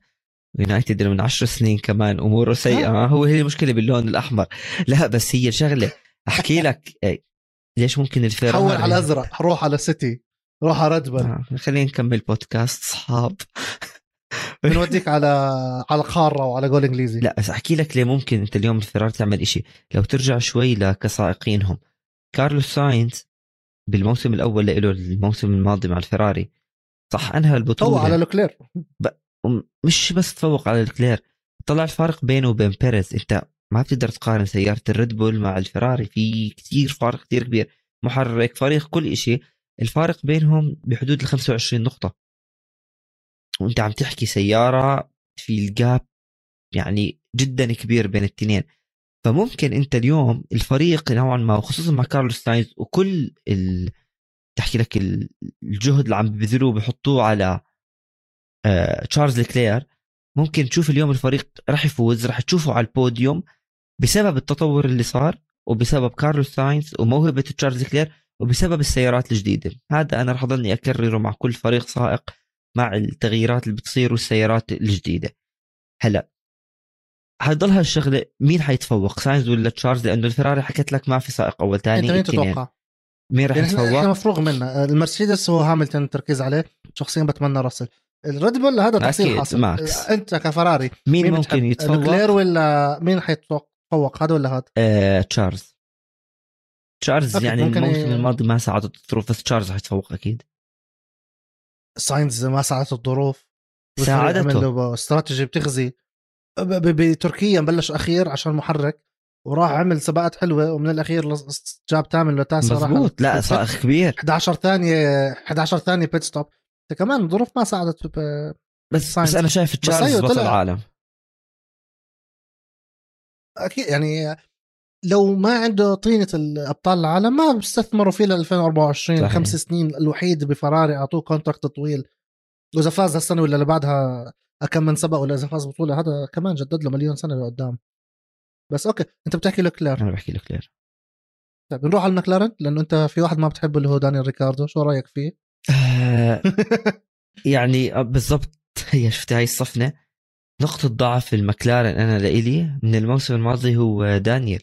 يونايتد من عشر سنين كمان أموره سيئة. هو هي المشكلة باللون الأحمر. لا بس هي شغله أحكي لك إيه، ليش ممكن الفراري حول على ازرق روح على سيتي روح على ريد آه، خلينا نكمل بودكاست اصحاب بنوديك على على قاره وعلى جول إنجليزي. لا بس أحكي لك ليه ممكن أنت اليوم الفرار تعمل إشي. لو ترجع شوي لكسائقينهم. كارلوس ساينز بالموسم الأول له الموسم الماضي مع الفراري. صح أنهى البطولة. على لوكلير. مش بس تفوق على لوكلير طلع الفارق بينه وبين بيريز. أنت ما بتقدر تقارن سيارة ال Red Bull مع الفراري. في كثير فارق كثير كبير. محرك فريق كل إشي. الفارق بينهم بحدود ال 25 نقطة. وانت عم تحكي سيارة في ال gap يعني جدا كبير بين التنين. فممكن انت اليوم الفريق نوعا ما وخصوصا مع كارلوس ساينز وكل ال... تحكي لك ال- الجهد اللي عم ببذلوه بحطوه على آه، تشارلز لوكلير ممكن تشوف اليوم الفريق راح يفوز راح تشوفه على البوديوم بسبب التطور اللي صار وبسبب كارلوس ساينز وموهبة تشارلز لوكلير وبسبب السيارات الجديدة. هذا أنا راح أضلني أكرره مع كل فريق سائق مع التغييرات اللي بتصير والسيارات الجديدة. هلا حيضلها الشغلة مين حيتفوق؟ ساينز ولا تشارلز؟ لأنه الفراري حكيت لك ما في سائق أنت ثاني مين تتوقع؟ مين راح يعني يتفوق؟ مفروغ منا المرسيدس هو هاملتون التركيز عليه. شخصيا بتمنى راسل. ال Red Bull هذا تحصيل حاصل. ماكس. أنت كفراري مين, مين ممكن؟ يتفوق؟ لوكلير ولا مين حيتفوق؟ هذا ولا هذا؟ آه، تشارلز. تشارلز يعني ممكن الموسم الماضي ما ساعدت الظروف بس تشارلز حيتفوق أكيد. ساينز ما ساعدته الظروف ساعدته. استراتيجي بتغزي ب- ب- بتركيا بلش أخير عشان محرك وراح عمل سباقات حلوة ومن الأخير جاب ثامن لتاسع راح مزبوط لا سائق كبير 11 ثانية 11 ثانية pit stop كمان الظروف ما ساعدت ب- بس ساينز. بس أنا شايف تشارلز أيوة بطل طلع. عالم أكيد يعني لو ما عنده طينة الابطال العالم ما بيستثمروا فيه ل 2024 صحيح. خمس سنين الوحيد بفراري أعطوه contract طويل. وإذا فاز هالسنة ولا اللي بعدها كم من سباق ولا إذا فاز بطولة هذا كمان جدد له مليون سنة لقدام. بس okay أنت بتحكي لوكلير أنا بحكي لك ليش طيب نروح على المكلارن لأنه أنت في واحد ما بتحبه اللي هو دانيال ريكاردو شو رأيك فيه؟ آه، يعني آه، بالضبط. هي شفت هاي الصفنة؟ نقطة ضعف المكلارن أنا لإلي من الموسم الماضي هو دانيال.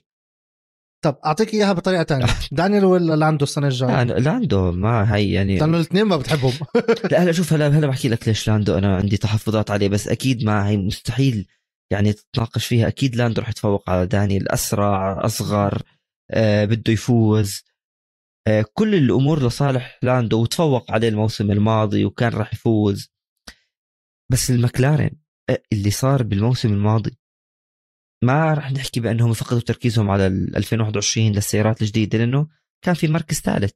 طب أعطيك إياها بطريقة ثانية دانيال ولا لاندو السنة الجاية؟ لا لاندو ما هي يعني لأنه الاثنين ما بتحبهم. لا هلا شوف هلا هلا بحكي لك ليش لاندو. أنا عندي تحفظات عليه بس أكيد ما هي مستحيل يعني تتناقش فيها. أكيد لاندو رح يتفوق على دانيال. أسرع أصغر آه بده يفوز. آه كل الأمور لصالح لاندو وتفوق عليه الموسم الماضي وكان رح يفوز. بس المكلارن آه اللي صار بالموسم الماضي ما رح نحكي بانهم فقدوا تركيزهم على ال 2021 للسيارات الجديدة لأنه كان في مركز ثالث.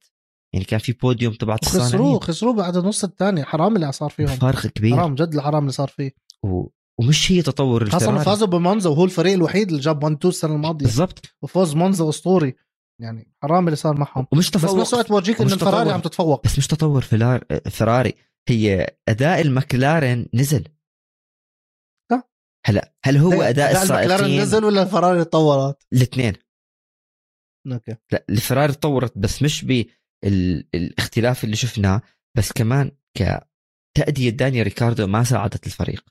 يعني كان في بوديوم تبعت خسروه خسروه بعد النص الثاني. حرام اللي صار فيهم. فارق كبير حرام جد الحرام اللي صار فيه. و... ومش هي تطور الفراري. فازوا بمونزا وهو الفريق الوحيد اللي جاب 1 2 السنة الماضية. بالضبط. وفوز مونزا أسطوري. يعني حرام اللي صار معهم. ومش بس تفوق بنفس الوقت بورجيك انه ومش الفراري. عم تتفوق. بس مش تطور فلار... فراري هي أداء المكلارن نزل. هلا هل هو أداء السائقين؟ نزل ولا الفراري تطورت؟ الاثنين. Okay. لا الفراري تطورت بس مش بالاختلاف اللي شفناه بس كمان كتأدية دانيال ريكاردو ما ساعدت الفريق.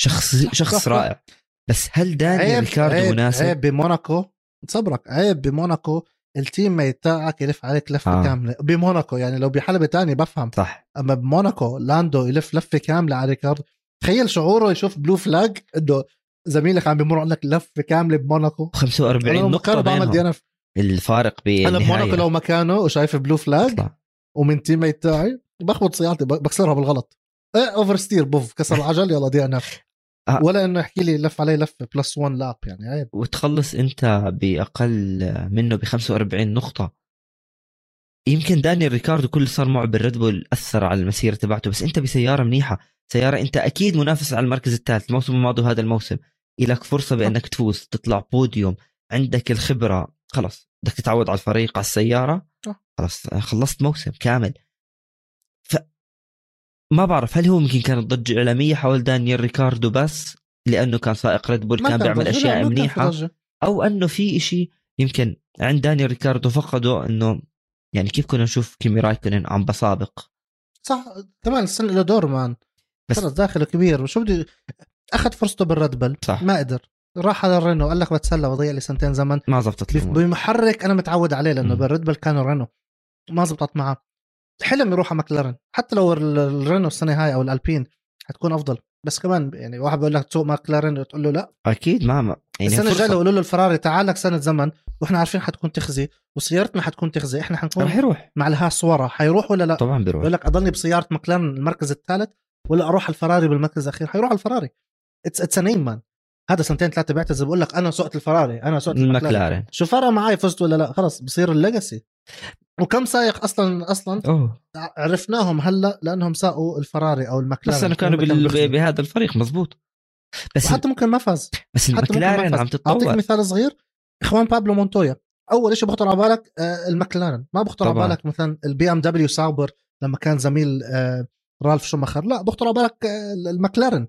شخص شخص. رائع. بس هل دانيال عيب ريكاردو عيب مناسب؟ عيب بموناكو. صبرك عيب بموناكو. ال team mate تاعك يلف عليك لفة آه. كاملة. بموناكو يعني لو بحلبة تاني بفهم. صح. أما بموناكو لاندو يلف لفة كاملة على ريكاردو. تخيل شعوره يشوف blue flag إنه زميلك عم بيمر عندك لفه كامله بموناكو. 45 أنا لو نقطة مكانه بعمل DNF أنا بموناكو لو مكانه وشايف blue flag. ومن team mate تاعي بخبط سيارتي بكسرها بالغلط. إيه oversteer بوف كسر العجل يلا DNF آه. ولا إنه يحكي لي لف علي لفة plus 1 lap يعني عيب. وتخلص أنت بأقل منه ب 45 نقطة. يمكن دانيال ريكاردو كل صار معه بالريد بول أثر على المسيرة تبعته بس أنت بسيارة منيحة. سيارة أنت أكيد منافس على المركز الثالث الموسم الماضي وهذا الموسم. لك فرصة بأنك تفوز تطلع بوديوم عندك الخبرة خلص بدك تتعود على الفريق على السيارة. خلص خلصت موسم كامل. ف ما بعرف هل هو يمكن كانت ضجة إعلامية حول دانيال ريكاردو بس لأنه كان سائق ريد بول كان بيعمل أشياء منيحة. أو أنه في إشي يمكن عند دانيال ريكاردو فقده إنه يعني كيف كنا نشوف كيمي رايكونن عم بسابق؟ صح كمان السنة له دور مان. بس- خلص داخله كبير. وشو بدي؟ أخذ فرصته بالريد بل. صح. ما قدر. راح على الرينو قال لك بتسلى بضيع لي سنتين زمن. ما زبطت الأمور. بمحرك أنا متعود عليه لأنه. بالريد بل كانوا رينو. ما زبطت معه حلم يروح على ماكلارن حتى لو ال- الرينو السنة هاي أو الألبين حتكون أفضل. بس كمان يعني واحد بيقول لك تسوق ماكلارن وتقول له لا. أكيد ما يعني السنة الجاية لو. قالوا له الفراري تعال لك سنة زمن وإحنا عارفين حتكون تخزي وسيارتنا حتكون تخزي إحنا حنكون رح يروح. مع الهاس ورا. حيروح ولا لا؟ طبعا بيروح. بقول لك أضلني بسيارة ماكلارن المركز الثالث ولا أروح على الفراري بالمركز الأخير؟ حيروح على الفراري. it's it's name man هذا سنتين ثلاثة بيعتذر. بقول لك أنا سوقت الفراري أنا سوقت المكلارن شو فرق معي فزت ولا لا؟ خلص بصير ال legacy. وكم سايق أصلا أصلا؟ أوه. عرفناهم هلأ لأنهم ساقوا الفراري أو المكلارن بس انه كانوا بال... بهذا الفريق مزبوط بس وحتى ممكن ما فاز. بس حتى المكلارن عم فاز. اعطيك تتطور. مثال صغير. خوان بابلو مونتويا. أول شيء بخطر على بالك آه، المكلارن ما بخطر على. بالك مثلا البي ام دبليو ساوبر لما كان زميل آه، رالف شوماخر لا بخطر على بالك آه، المكلارن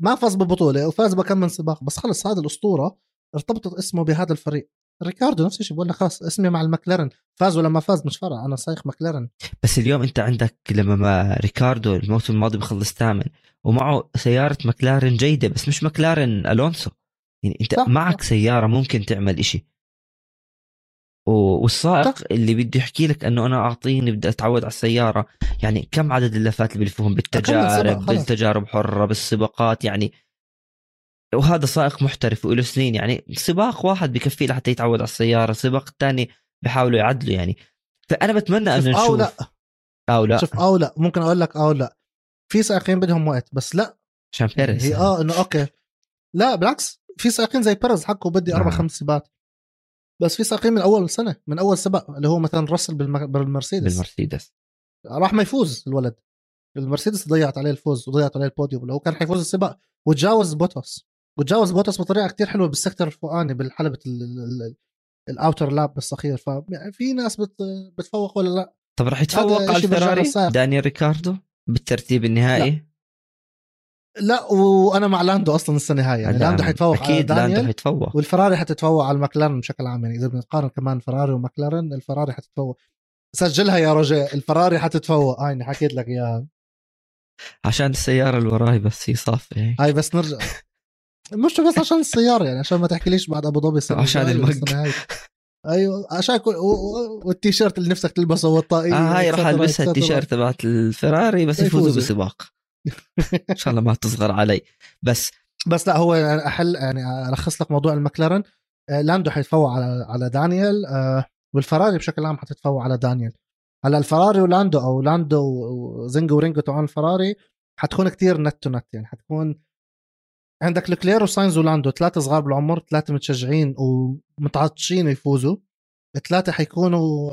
ما فاز ببطولة وفاز بكم من سباق. بس خلص هذا الأسطورة ارتبطت اسمه بهذا الفريق. ريكاردو نفس الشيء بقول لك خلاص اسمي مع المكلارن فاز ولا ما فاز؟ مش فارق أنا سايق مكلارن بس اليوم أنت عندك لما ما ريكاردو الموسم الماضي بخلص ثامن ومعه سيارة مكلارن جيدة بس مش مكلارن ألونسو. يعني أنت صح، معك صح. سيارة ممكن تعمل إشي. والسائق. اللي بده يحكي لك إنه أنا أعطيني بدي أتعود على السيارة. يعني كم عدد اللفات اللي بيلفوهم؟ بالتجارب. بالتجارب حرة بالسباقات يعني. وهذا سائق محترف وله سنين يعني سباق واحد بكفيه لحتى يتعود على السيارة السباق الثاني بيحاولوا يعدلوا يعني. فأنا بتمنى إنه شوف نشوف أو لا. أو لا. شوف أو لا. ممكن أقول لك أو لا. في سائقين بدهم وقت بس لا. عشان بيريز. هي آه إنه Okay. لا بالعكس. في سائقين زي بيرز حكوا بدي أربع آه. خمس سباقات بس في سائقين من أول سنة من أول سباق اللي هو مثلا راسل بالم- بالمرسيدس. بالمرسيدس. راح ما يفوز الولد. المرسيدس ضيعت عليه الفوز وضيعت عليه البوديوم لو كان حيفوز السباق وتجاوز بوتوس. وتجاوز بوتوس بطريقة كتير حلوة بال sector الفوقاني ال- ال outer lap بالصخير ففي ناس بت بتفوق ولا لا؟ طب راح يتفوق على للسائق. دانيال ريكاردو بالترتيب النهائي؟ لا. وأنا مع لاندو أصلا السنة هاي يعني. لاندو حيتفوق على أكيد لاندو دانيال حيتفوق والفراري حتتفوق على المكلارن بشكل عام يعني إذا بنقارن كمان فراري ومكلارن الفراري حتتفوق سجلها يا رجاء الفراري حتتفوق هاي حكيت لك إياها عشان السيارة اللي وراي بس هي صافية هاي بس نرجع مش بس عشان السيارة يعني عشان ما تحكيليش بعد أبو ظبي عشان هاي. أيوه عشان كل... والتيشيرت اللي نفسك تلبسه والطاقية آه هاي راح. ألبسها. التيشيرت تبعت الفراري بس يفوزوا يفوزوا. إن شاء الله ما تصغر علي. بس بس لا هو أحل يعني ألخص لك موضوع المكلارن آه، لاندو حيتفوق على على دانيال آه، والفراري بشكل عام حتتفوق على دانيال هلأ الفراري ولاندو أو لاندو وزنجو ورينجو تبعون الفراري حتكون كتير neck to neck يعني حتكون عندك لكلير وساينز ولاندو ثلاثة صغار بالعمر ثلاثة متشجعين ومتعطشين يفوزوا. ثلاثة حيكونوا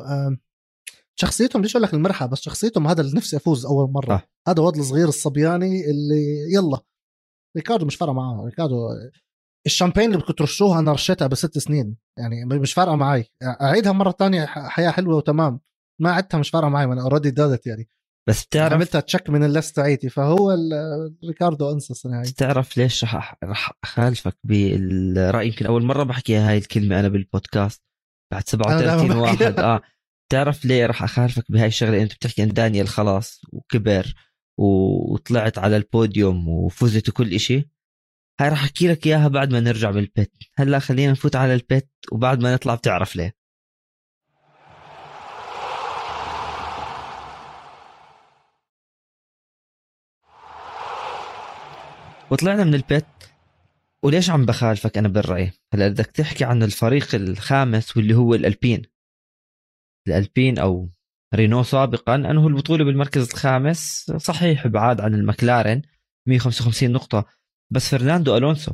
شخصيتهم ليش أقول لك المرحة بس شخصيتهم هذا اللي نفسي أفوز أول مرة. آه. هذا واد الصغير الصبياني اللي يلا. ريكاردو مش فارقة معاه. ريكاردو الشامبين اللي بدكم ترشوها أنا رشيتها بست سنين. يعني مش فارقة معي أعيدها مرة ثانية حياة حلوة وتمام. ما عدتها مش فارقة معي أنا already did it يعني. بس بتعرف عملتها تشك من ال list تاعيتي. فهو ريكاردو أنسى السنة هاي بتعرف ليش رح رح أخالفك بالرأي؟ يمكن أول مرة بحكي هاي الكلمة أنا بالبودكاست. بعد 37 واحد. آه. بتعرف ليه رح أخالفك بهاي الشغلة؟ أنت بتحكي عن دانيال خلاص وكبر وطلعت على البوديوم وفزت وكل إشي. هاي رح أحكي لك إياها بعد ما نرجع بالبيت. هلأ خلينا نفوت على البيت وبعد ما نطلع بتعرف ليه. وطلعنا من البيت وليش عم بخالفك أنا بالرأي؟ هلأ بدك تحكي عن الفريق الخامس واللي هو الألبين. الألبين أو رينو سابقا أنه البطولة بالمركز الخامس. صحيح بعاد عن المكلارن 155 نقطة. بس فرناندو ألونسو.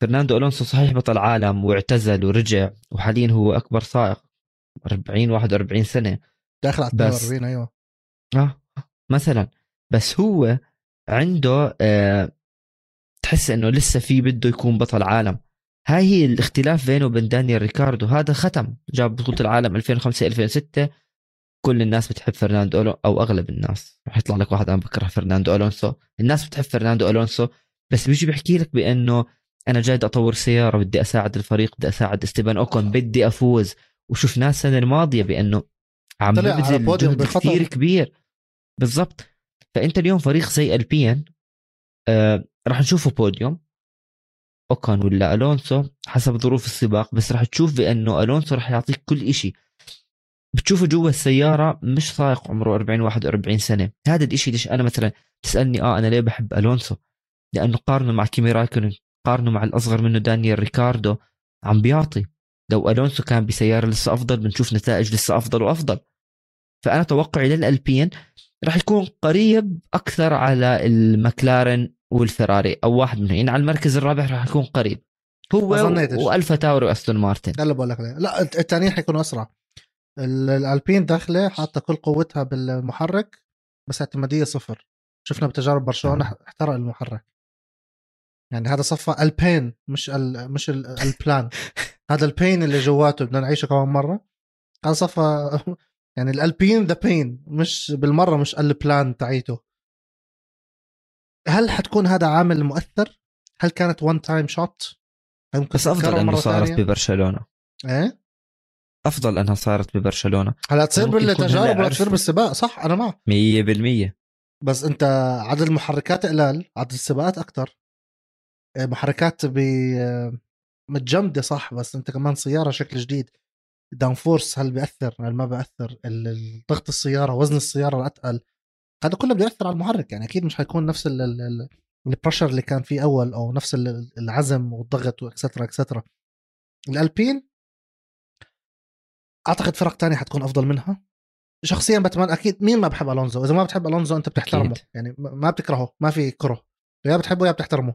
فرناندو ألونسو صحيح بطل عالم واعتزل ورجع وحاليا هو أكبر سائق 40 41 سنة. داخل على 42 أيوه. آه مثلا. بس هو عنده آه تحس إنه لسه في بده يكون بطل عالم. هاي هي الاختلاف بينه وبين دانيال ريكاردو. هذا ختم جاب بطولة العالم 2005 2006 كل الناس بتحب فرناندو أو أغلب الناس. رح يطلع لك واحد أنا بكره فرناندو ألونسو. الناس بتحب فرناندو ألونسو. بس بيجي بيحكي لك بأنه أنا جاي أطور سيارة بدي أساعد الفريق بدي أساعد إستيفان أوكون بدي أفوز. وشفناه السنة الماضية بأنه عم ببذل جهد كثير كبير. بالضبط. فأنت اليوم فريق زي الألبين آه راح نشوفه بوديوم. أوكون ولا ألونسو حسب ظروف السباق بس راح تشوف بأنه ألونسو راح يعطيك كل إشي. بتشوفه جوا السيارة مش سائق عمره 40 41 سنة. هذا الإشي ليش أنا مثلا تسألني آه أنا ليه بحب ألونسو؟ لأنه قارنه مع كيمي رايكونن قارنه مع الأصغر منه دانيال ريكاردو عم بيعطي. لو ألونسو كان بسيارة لسه أفضل بنشوف نتائج لسه أفضل وأفضل. فأنا توقعي للألبين راح يكون قريب أكثر على المكلارن والفراري أو واحد منهم. يعني على المركز الرابع راح يكون قريب. هو وألفا تاوري وأستون مارتن. هلا بقول لك لا الثانيين حيكونوا أسرع. الألبين داخلة حاطة كل قوتها بالمحرك بس اعتمادية صفر. شفنا بتجارب برشلونة احترق المحرك. يعني هذا صفى ألبين مش ال مش البلان. هذا البين اللي جواته بدنا نعيشه كمان مرة. هذا صفى يعني الألبين ذا بين مش بالمرة مش البلان تاعيته هل حتكون هذا عامل مؤثر؟ هل كانت وان تايم شوت؟ بس أفضل إنه صارت؟ ببرشلونة. إيه؟ أفضل إنها صارت ببرشلونة. هلا تصير بالتجارب ولا تصير بالسباق صح؟ أنا معك. 100% بس أنت عدد المحركات قلال عدد السباقات أكثر إيه، محركات ب متجمدة صح؟ بس أنت كمان سيارة شكل جديد. downforce هل بيأثر؟ هل ما بيأثر؟ ضغط السيارة وزن السيارة الاتقل هذا كله بياثر على المحرك يعني أكيد مش حيكون نفس ال pressure اللي كان فيه أول أو نفس العزم والضغط و extra extra الألبين أعتقد فرق تانية حتكون أفضل منها. شخصيا بتمنى أكيد مين ما بحب ألونزو؟ إذا ما بتحب ألونزو أنت بتحترمه أكيد. يعني ما بتكرهه ما في كره. يا بتحبه يا بتحترمه.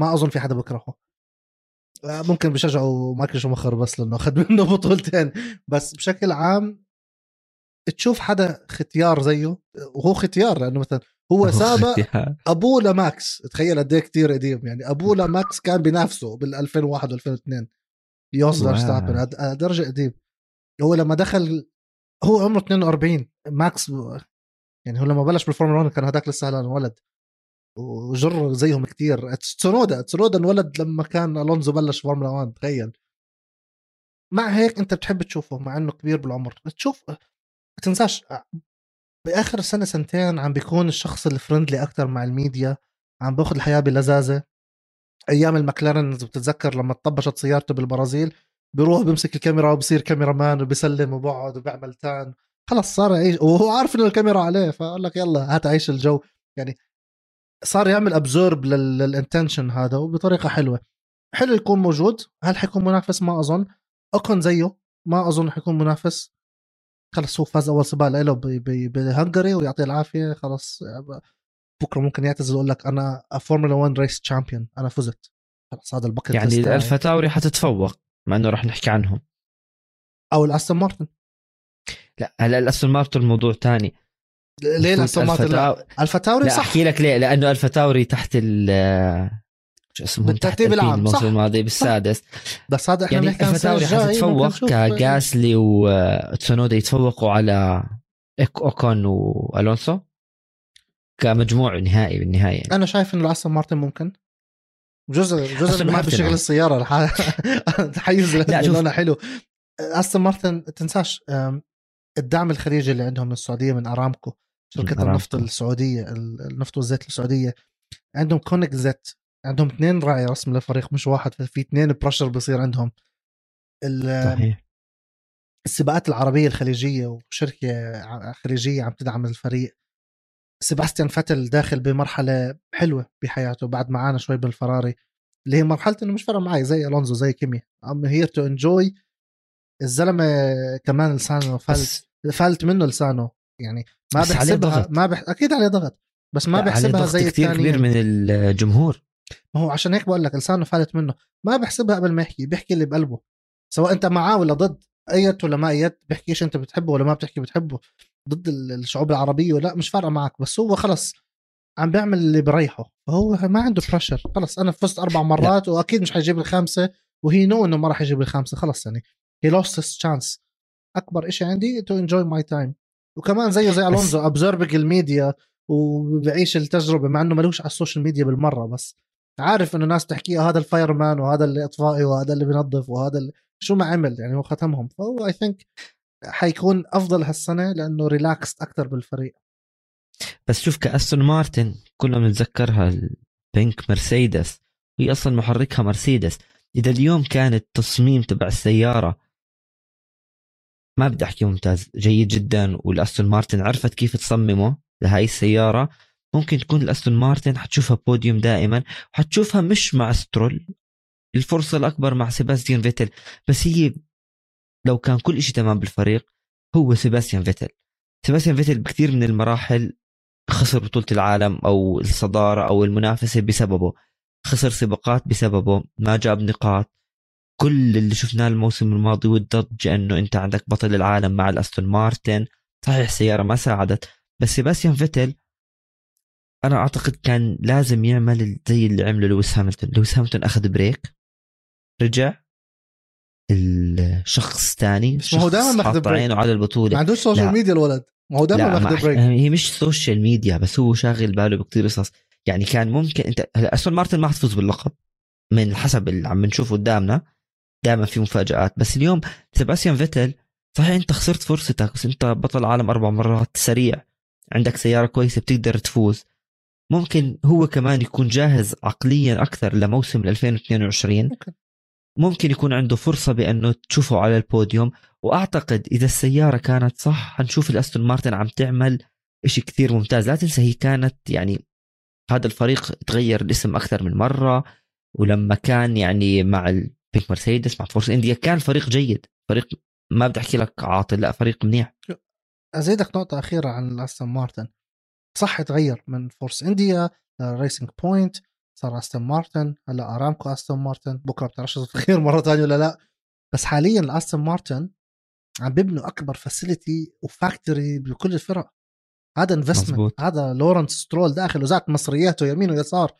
ما أظن في حدا بكرهه. آه، ممكن بشجعوا مايكل شومخر بس لأنه أخذ منه بطولتين. بس بشكل عام تشوف حدا ختيار زيه وهو ختيار لأنه مثلا هو سابق أبوه لماكس. تخيل قد إيه كثير قديم. يعني أبوه لماكس كان بنافسه بال 2001 و2002 يوس فيرستابن درجة قديم. هو لما دخل هو عمره 42 ماكس يعني هو لما بلش بالفورمولا 1 كان هذاك لسه هلأ ولد وجر زيهم كثير تسونودا تسونودا انولد لما كان ألونزو بلش فورمولا 1 تخيل. مع هيك أنت بتحب تشوفه مع إنه كبير بالعمر. تشوف تنساش بآخر سنة سنتين عم بيكون الشخص ال friendly أكثر مع الميديا عم بأخذ الحياة بلذاذة. أيام المكلارن بتتذكر لما طبشت سيارته بالبرازيل بيروح بيمسك الكاميرا وبصير cameraman وبيسلم وبقعد وبيعمل tan. خلص صار يعيش وهو عارف إنه الكاميرا عليه فقال لك يلا هات عيش الجو. يعني صار يعمل absorb لل attention هذا وبطريقة حلوة. حلو يكون موجود هل حيكون منافس؟ ما أظن. اوكون زيه ما أظن حيكون منافس. خلص هو فاز أول سباق له ب Hungary ويعطيه العافية خلص بكرة ممكن يعتزل ويقول لك أنا فورمولا 1 race champion أنا فزت. خلص هذا البكت يعني الفا تاوري حتتفوق مع إنه راح نحكي عنهم. أو الأستون مارتن. لا هلا الأستون مارتن موضوع تاني. ليه الأستون مارتن؟ الفا تاوري صح. أحكي لك ليه لأنه الفا تاوري تحت ال شو اسمه بالترتيب العام الموسم الماضي بالسادس. بس هذا إحنا يعني بنحكي عن الفا السنة تاوري الجاية، ممكن حتتفوق كجاسلي وتسونودا يتفوقوا على أوكون والونسو كمجموع نهائي بالنهاية. أنا شايف إنه الاستون مارتن ممكن. جزء جزء ما بشغل آه. السيارة. الح- تحيز لا، شوف. لونه حلو. أستون مارتن تنساش الدعم الخليجي اللي عندهم من السعودية من أرامكو شركة. النفط السعودية ال- النفط والزيت السعودية. عندهم Cognizant. عندهم اثنين راعي رسمي للفريق مش واحد في اثنين pressure بيصير عندهم. صحيح. السباقات العربية الخليجية وشركة خليجية عم تدعم الفريق. سيباستيان فتل داخل بمرحلة حلوة بحياته بعد معانا شوي بالفراري اللي هي مرحلة إنه مش فارق معي زي ألونزو زي كيمي. I'm here to enjoy الزلمة كمان لسانه فلت فلت منه لسانه. يعني ما بحسبها. ما بح... أكيد عليه ضغط بس ما بحسبها زي كثير كبير من الجمهور. ما هو عشان هيك بقول لك لسانه فالت منه. ما بحسبها قبل ما يحكي بيحكي اللي بقلبه. سواء أنت معاه ولا ضد hate ولا ما hate بيحكيش أنت بتحبه ولا ما بتحكي بتحبه. ضد ال- الشعوب العربية ولا مش فارقة معك. بس هو خلص عم بيعمل اللي بريحه. فهو ما عنده pressure خلص أنا فزت أربع مرات لا. وأكيد مش حيجيب الخامسه و he know إنه ما راح يجيب الخامسه خلص يعني. he lost his chance أكبر شيء عندي to enjoy my time وكمان زيه زي ألونزو absorbing ال media وبعيش التجربة مع إنه ملوش على ال social media بالمرة بس. عارف إنه ناس تحكي هذا ال fireman وهذا اللي إطفائي وهذا اللي بينظف وهذا اللي شو ما عمل يعني هو ختمهم. فهو I think حيكون أفضل هالسنة لأنه relaxed أكثر بالفريق. بس شوف كأستون مارتن كلنا بنتذكرها ال pink مرسيدس. هي أصلا محركها مرسيدس. إذا اليوم كان التصميم تبع السيارة ما بدي أحكي ممتاز جيد جدا والأستون مارتن عرفت كيف تصممه لهاي السيارة. ممكن تكون الأستون مارتن حتشوفها بوديوم دائما وحتشوفها مش مع سترول. الفرصة الأكبر مع سيباستيان فيتل. بس هي لو كان كل شيء تمام بالفريق هو سيباستيان فيتل. سيباستيان فيتل بكثير من المراحل خسر بطولة العالم أو الصدارة أو المنافسة بسببه. خسر سباقات بسببه ما جاب نقاط. كل اللي شفناه الموسم الماضي والضجة أنه أنت عندك بطل العالم مع الأستون مارتن. صحيح السيارة ما ساعدت بس سيباستيان فيتل أنا أعتقد كان لازم يعمل زي اللي عمله لويس هاملتون. لويس هاملتون أخذ break رجع الشخص ثاني ما هو دايماً ماخذ حاط break. عينه على البطولة. ما عندوش social. media الولد. ما هو دائما ماخذ break. هي مش social media بس هو شاغل باله بكثير قصص. يعني كان ممكن أنت هلا أستون مارتن ما حتفوز باللقب من حسب اللي عم نشوفه قدامنا. دائما في مفاجآت. بس اليوم سيباستيان فيتل صحيح أنت خسرت فرصتك بس أنت بطل عالم أربع مرات سريع. عندك سيارة كويسة بتقدر تفوز. ممكن هو كمان يكون جاهز عقليا أكثر لموسم 2022 ممكن. يكون عنده فرصة بأنه تشوفه على البوديوم. وأعتقد إذا السيارة كانت صح حنشوف الأستون مارتن عم تعمل إشي كثير ممتاز. لا تنسى هي كانت يعني هذا الفريق تغير الاسم أكثر من مرة. ولما كان يعني مع البيك مرسيدس مع فورس انديا كان فريق جيد. فريق ما بدي أحكي لك عاطل لا فريق منيح. أزيدك نقطة أخيرة عن استون مارتن. صح تغير من فورس إنديا racing point صار استون مارتن هلأ أرامكو استون مارتن بكرة بتعرفش تغير مرة ثانية ولا لأ. بس حاليا الاستون مارتن عم بيبنوا أكبر facility و factory بكل الفرق. هذا investment. هذا لورنس سترول داخل وزاتت مصرياته يمين ويسار.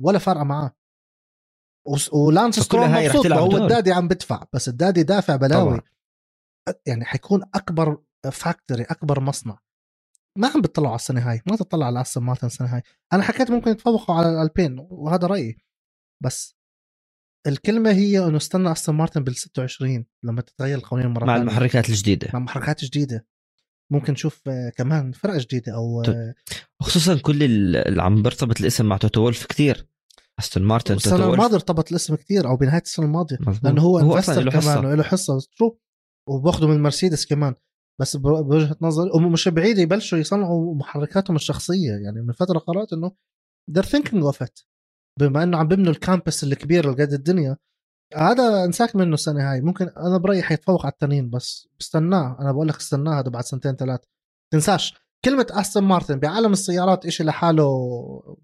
ولا فارقة معاه. ولانس سترول مبسوط هو. ال daddy عم بدفع. بس ال daddy دافع بلاوي. طبعا. يعني حيكون أكبر factory أكبر مصنع. ما عم بتطلعوا على السنة هاي ما تطلع على استون مارتن السنة هاي. أنا حكيت ممكن يتفوقوا على الالبين وهذا رأيي. بس الكلمة هي إنه استنى أستون مارتن بال 26 لما تتغير القوانين مرة مع. المحركات الجديدة. مع محركات جديده ممكن نشوف آه، كمان فرق جديدة أو آه، خصوصا كل اللي عم بيرتبط الاسم مع توتو وولف كثير أستون مارتن السنة الماضية ارتبط الاسم كثير أو بنهاية السنة الماضية. مزبوط. لأنه هو, هو investor أصلا له كمان حصة. true وباخذوا من مرسيدس كمان. بس بوجهة نظري ومش بعيد يبلشوا يصنعوا محركاتهم الشخصية. يعني من فترة قرأت إنه they're thinking of it. بما إنه عم ببنوا ال campus الكبير اللي قد الدنيا هذا أنساك منه السنة هاي. ممكن أنا برأيي حيتفوق على التانيين بس. بستناه أنا بقول لك استناه هذا بعد سنتين ثلاث. تنساش. كلمة استون مارتن بعالم السيارات إشي لحاله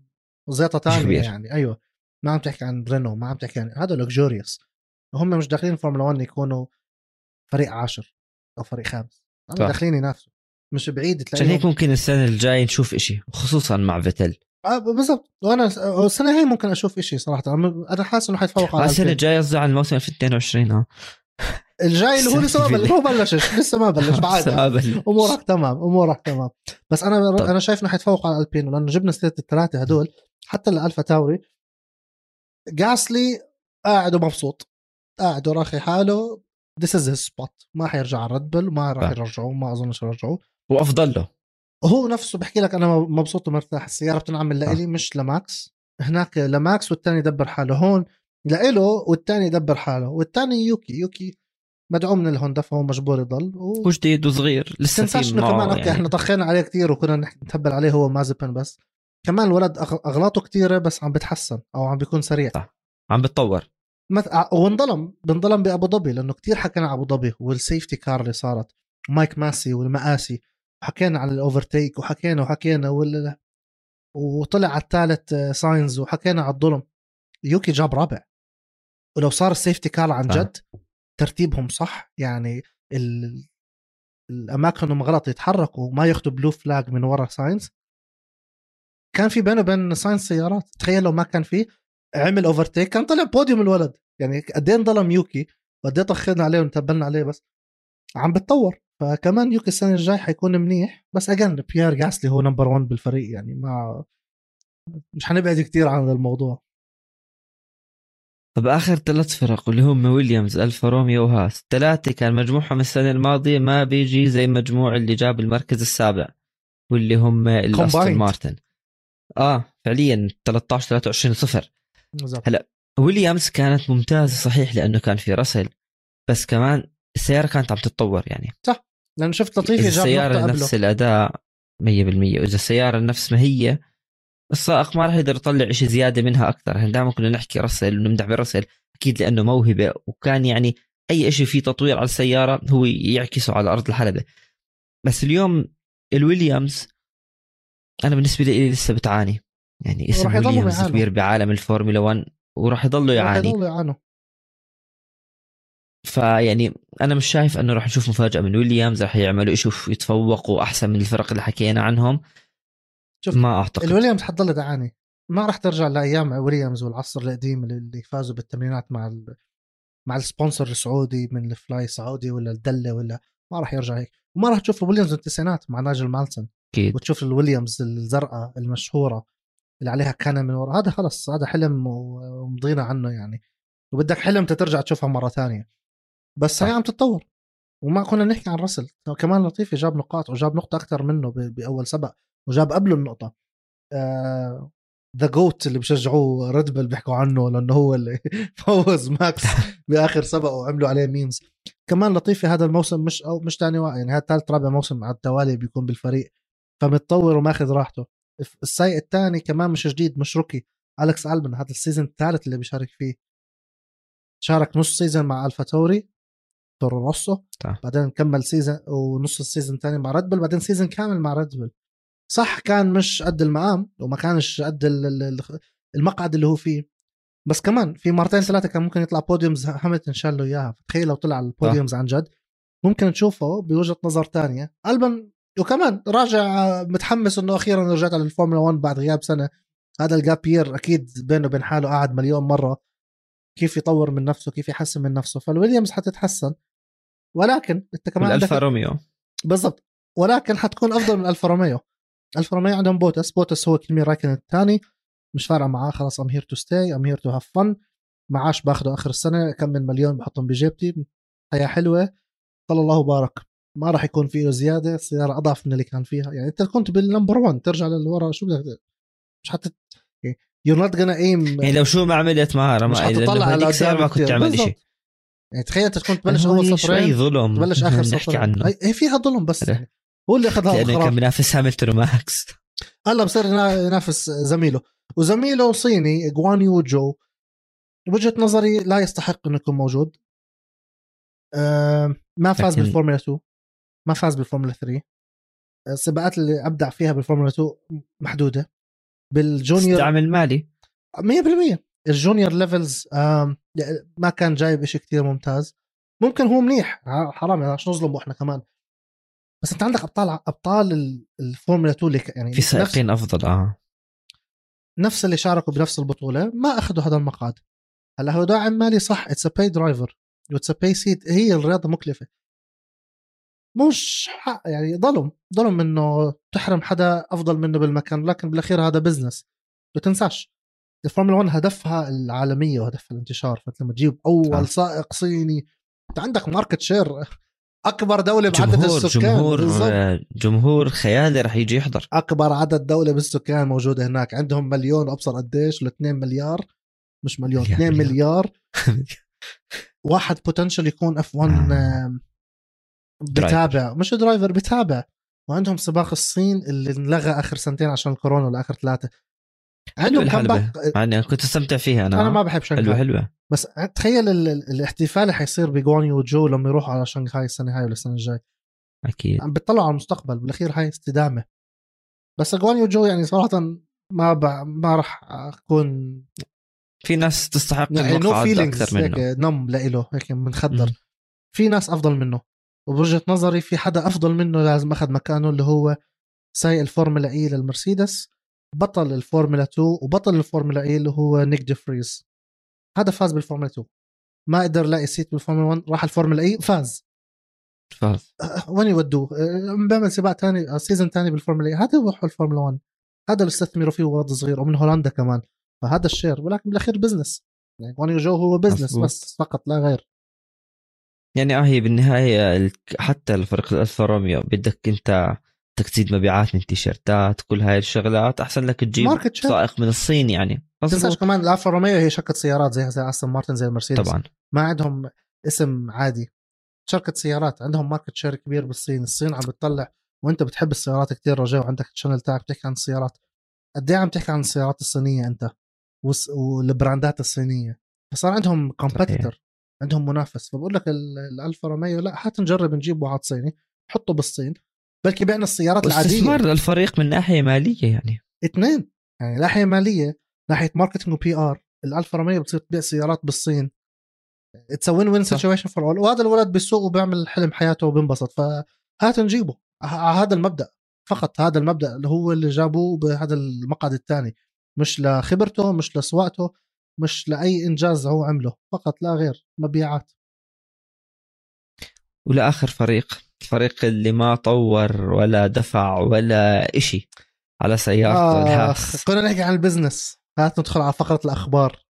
زيطة ثانية. يعني. أيوه. ما عم تحكي عن رينو ما عم تحكي عن هذا luxurious هم مش داخلين فورمولا 1 يكونوا فريق عاشر أو فريق خامس. هم. داخلين ينافسوا. مش بعيد عشان هيك ممكن السنة الجاي نشوف إشي خصوصا مع فيتل آه بالضبط. وأنا السنة هاي ممكن أشوف إشي صراحة. أنا حاسس إنه حيتفوق على السنة ألفين. الجاية قصدي على الموسم 2022 آه. الجاي اللي هو لسه ما بلش هو بلشش لسه ما بلش بعد. أمورك تمام أمورك تمام. بس أنا طب. أنا شايف إنه حيتفوق على ألبين لأنه جبنا سيرة الثلاثة هدول. حتى الألفا تاوري. جاسلي قاعد ومبسوط. قاعد وراخي حاله. this is his spot ما حيرجع على ريد بل ما راح. يرجعوه ما أظنش يرجعوه. وافضل له. هو نفسه بحكي لك أنا مبسوط ومرتاح السيارة بتنعمل لإلي مش لماكس. هناك لماكس والتاني يدبر حاله. هون لإله والتاني يدبر حاله. والتاني يوكي يوكي مدعوم من الهوندا فهو مجبور يضل. و... وجديد وصغير لسه تنساش إنه كمان أوكي يعني. إحنا طخينا عليه كتير وكنا نتهبل عليه هو مازبن بس. كمان الولد أغلاطه كتيرة بس عم بتحسن أو عم بيكون سريع. عم بتطور. مت... ع- وانظلم بنظلم بأبو ظبي لأنه كتير حكينا على أبو ظبي والسيفتي كار اللي صارت مايك ماسي والمقاسي وحكينا على الاوفرتيك وحكينا وحكينا وال... وطلع على الثالث آه، ساينز وحكينا على الظلم. يوكي جاب رابع. ولو صار ال safety car عن. جد ترتيبهم صح. يعني ال... الأماكن هم غلط يتحركوا وما ياخذوا blue flag من ورا ساينز كان في بينه وبين ساينز سيارات. تخيل لو ما كان في عمل overtake كان طلع بوديوم الولد. يعني قد إيه انظلم يوكي وقد إيه طخنا عليه وتهبلنا عليه بس. عم بتطور. فكمان يوكي السنة الجاي حيكون منيح. بس again بيير جاسلي هو number 1 بالفريق. يعني ما مش حنبعد كتير عن الموضوع. طب آخر ثلاث فرق اللي هم ويليامز الفا روميو وهاس ثلاثة كان مجموعهم السنة الماضية ما بيجي زي مجموع اللي جاب المركز السابع واللي هم الأستون. مارتن. آه فعليا 13 23 صفر. بالضبط. هلا ويليامز كانت ممتازة صحيح لأنه كان في رسل بس كمان السيارة كانت عم تتطور يعني. لأنه شفت لطيفي إذا جاب السيارة نفس الأداء 100% وإذا السيارة نفس ما هي السائق ما راح يقدر يطلع شيء زيادة منها أكثر. إحنا دائما كنا نحكي رسل ونمدح برسل أكيد لأنه موهبة وكان يعني أي شيء فيه تطوير على السيارة هو يعكسه على أرض الحلبة. بس اليوم الويليامز أنا بالنسبة لي لسه بتعاني. يعني اسم ويليامز. كبير بعالم الفورمولا 1 وراح يضلوا راح يعاني. يضلوا يعانوا. فيعني أنا مش شايف إنه راح نشوف مفاجأة من ويليامز راح يعملوا يشوف يتفوقوا أحسن من الفرق اللي حكينا عنهم. شوف ما أعتقد. الويليامز حتضل تعاني ما راح ترجع لايام ويليامز والعصر القديم اللي- فازوا بالثمانينات مع ال... مع ال sponsor السعودي من الفلاي سعودي ولا الدلة ولا ما راح يرجع هيك. وما راح تشوف الويليامز التسعينات مع نايجل مانسل أكيد. وتشوف الويليامز الزرقاء المشهورة. اللي عليها كان من ورا. هذا خلص هذا حلم ومضينا عنه يعني. وبدك حلم ترجع تشوفها مرة ثانية. بس هي. عم تتطور. وما كنا نحكي عن رسل كمان لطيفي جاب نقاط وجاب نقطة أكثر منه بأول سبق وجاب قبله النقطة. the GOAT اللي بشجعوه ريد بل بيحكوا عنه لأنه هو اللي فوز ماكس بآخر سبق وعملوا عليه memes كمان لطيفي هذا الموسم مش أو مش ثاني يعني هذا ثالث رابع موسم على التوالي بيكون بالفريق. فمتطور وماخذ راحته. السايق الثاني كمان مش جديد مش rookie. الكس ألبن هذا ال season الثالث اللي بيشارك فيه. شارك نص season مع ألفا توري تورو روسو. بعدين كمل season ونص ال season الثاني مع ريد بل بعدين season كامل مع ريد بل صح كان مش قد المقام وما كانش قد ال- ال- ال- المقعد اللي هو فيه. بس كمان في مرتين ثلاثة كان ممكن يطلع podiums هاملتون شال له إياها. تخيل لو طلع ال podiums عن جد. ممكن نشوفه بوجهة نظر تانية. ألبن وكمان راجع متحمس إنه أخيرا رجعت على الفورمولا 1 بعد غياب سنة. هذا ال gap year أكيد بينه وبين حاله قعد مليون مرة. كيف يطور من نفسه كيف يحسن من نفسه. فالويليامز حتتحسن. ولكن أنت كمان عندك روميو. بالضبط. ولكن حتكون أفضل من ألفا روميو. ألفا روميو عندهم بوتس. بوتس هو كيمي رايكن الثاني. مش فارقة معاه. خلاص I'm here to stay I'm here to have fun معاش باخده آخر السنة. كم من مليون بحطهم بجيبتي. حياة حلوة. قال الله بارك ما راح يكون فيه زيادة السياره اضعف من اللي كان فيها. يعني أنت كنت بالنمبر 1 ترجع للورا شو بدك مش حتى يور نوت جونا ايم يعني لو شو ما عملت معاه مش ما حتطلع على ما كنت. تعمل. شيء يعني تخيل أنت كنت تبلش أول شوي صفرين ظلم. تبلش آخر صفرين عنه. هي فيها ظلم بس لا. يعني هو اللي أخذ هذا لأنه كان بينافس هاملتون وماكس. هلا بصير ينا- ينافس زميله. وزميله صيني جوانيو جو بوجهة نظري لا يستحق إنه يكون موجود. آه، ما فاز بالفورمولا 2 ما فاز بالفورمولا 3 السباقات اللي أبدع فيها بالفورمولا 2 محدودة. بال junior استعمل مالي. 100% ال junior levels ما كان جايب شيء كتير ممتاز. ممكن هو منيح. حرام يعني عشان نظلمه إحنا كمان. بس أنت عندك أبطال أبطال ال- الفورمولا 2 اللي يعني في سائقين أفضل آه. نفس اللي شاركوا بنفس البطولة ما أخذوا هذا المقعد هلا هو داعم مالي صح it's a pay driver و it's a pay seat هي الرياضة مكلفة. مش حق يعني ظلم ظلم إنه تحرم حدا أفضل منه بالمكان لكن بالأخير هذا business ما تنساش الفورمولا 1 هدفها العالمية وهدفها الانتشار فأنت لما تجيب أول آه. سائق صيني أنت عندك market share أكبر دولة بعدد جمهور السكان جمهور بالضبط. آه، جمهور خيالي رح يجي يحضر أكبر عدد دولة بالسكان موجودة هناك عندهم مليون وأبصر قديش ل 2 مليار مش مليون مليار 2 مليار. مليار واحد potential يكون F1 آه. بتابع. مش driver بتابع. وعندهم سباق الصين اللي انلغى آخر سنتين عشان الكورونا ولا اخر ثلاثة. عندهم comeback أنا كنت استمتع فيها أنا أنا ما بحب شنغهاي. حلوة بس تخيل ال- ال- الاحتفال اللي حيصير بجوانيو وجو لما يروحوا على شنغهاي السنة هاي ولا السنة الجاي أكيد. عم بيطلعوا على المستقبل بالأخير هاي استدامة. بس جوانيو وجو يعني صراحة ما ب... ما راح أكون في ناس تستحق يعني نو فيلينجز أكثر هيك منه نم لإله هيك منخدر. في ناس أفضل منه. وبوجهة نظري في حدا أفضل منه لازم أخذ مكانه اللي هو سايق الفورمولا إي للمرسيدس بطل الفورمولا 2 وبطل الفورمولا إي اللي هو نيك ديفريز. هذا فاز بالفورمولا 2 ما قدر لاقي seat بالفورمولا 1 راح الفورمولا E فاز. فاز. أه، وين يودوه؟ أه، بيعمل سباق ثاني season ثاني بالفورمولا E. هذا يروحوا الفورمولا 1 هذا اللي استثمروا فيه ولد صغير ومن هولندا كمان. فهذا ال share ولكن بالأخير business يعني وانيو جو هو business. بس فقط لا غير. يعني آه هي بالنهاية ال- حتى الفريق الألفا روميو بدك أنت تزيد مبيعات من تيشيرتات كل هاي الشغلات أحسن لك تجيب سائق من الصين يعني. تنساش كمان الألفا روميو هي شركة سيارات زي زي أستون مارتن زي المرسيدس طبعا. ما عندهم اسم عادي. شركة سيارات عندهم market share كبير بالصين. الصين عم بتطلع وأنت بتحب السيارات كتير رجاء وعندك ال channel تاعك بتحكي عن السيارات. قد إيه عم تحكي عن السيارات الصينية أنت؟ وال brandات الصينية. فصار عندهم competitor عندهم منافس. فبقول لك ال- الألفا روميو لا هات نجرب نجيب واحد صيني حطه بالصين بلكي بعنا السيارات العادية. واستثمار الفريق من ناحية مالية يعني. اثنين يعني ناحية مالية ناحية marketing و PR الألفا روميو بتصير تبيع سيارات بالصين. it's win win. situation for all وهذا الولد بالسوق وبيعمل حلم حياته وبينبسط. فهات نجيبه. على هذا المبدأ. فقط هذا المبدأ اللي هو اللي جابوه بهذا المقعد الثاني. مش لخبرته مش لسواقته. مش لأي إنجاز هو عمله فقط لا غير مبيعات. ولآخر فريق الفريق اللي ما طور ولا دفع ولا إشي على سيارته الهاس آه كنا نحكي عن ال business هات ندخل على فقرة الأخبار.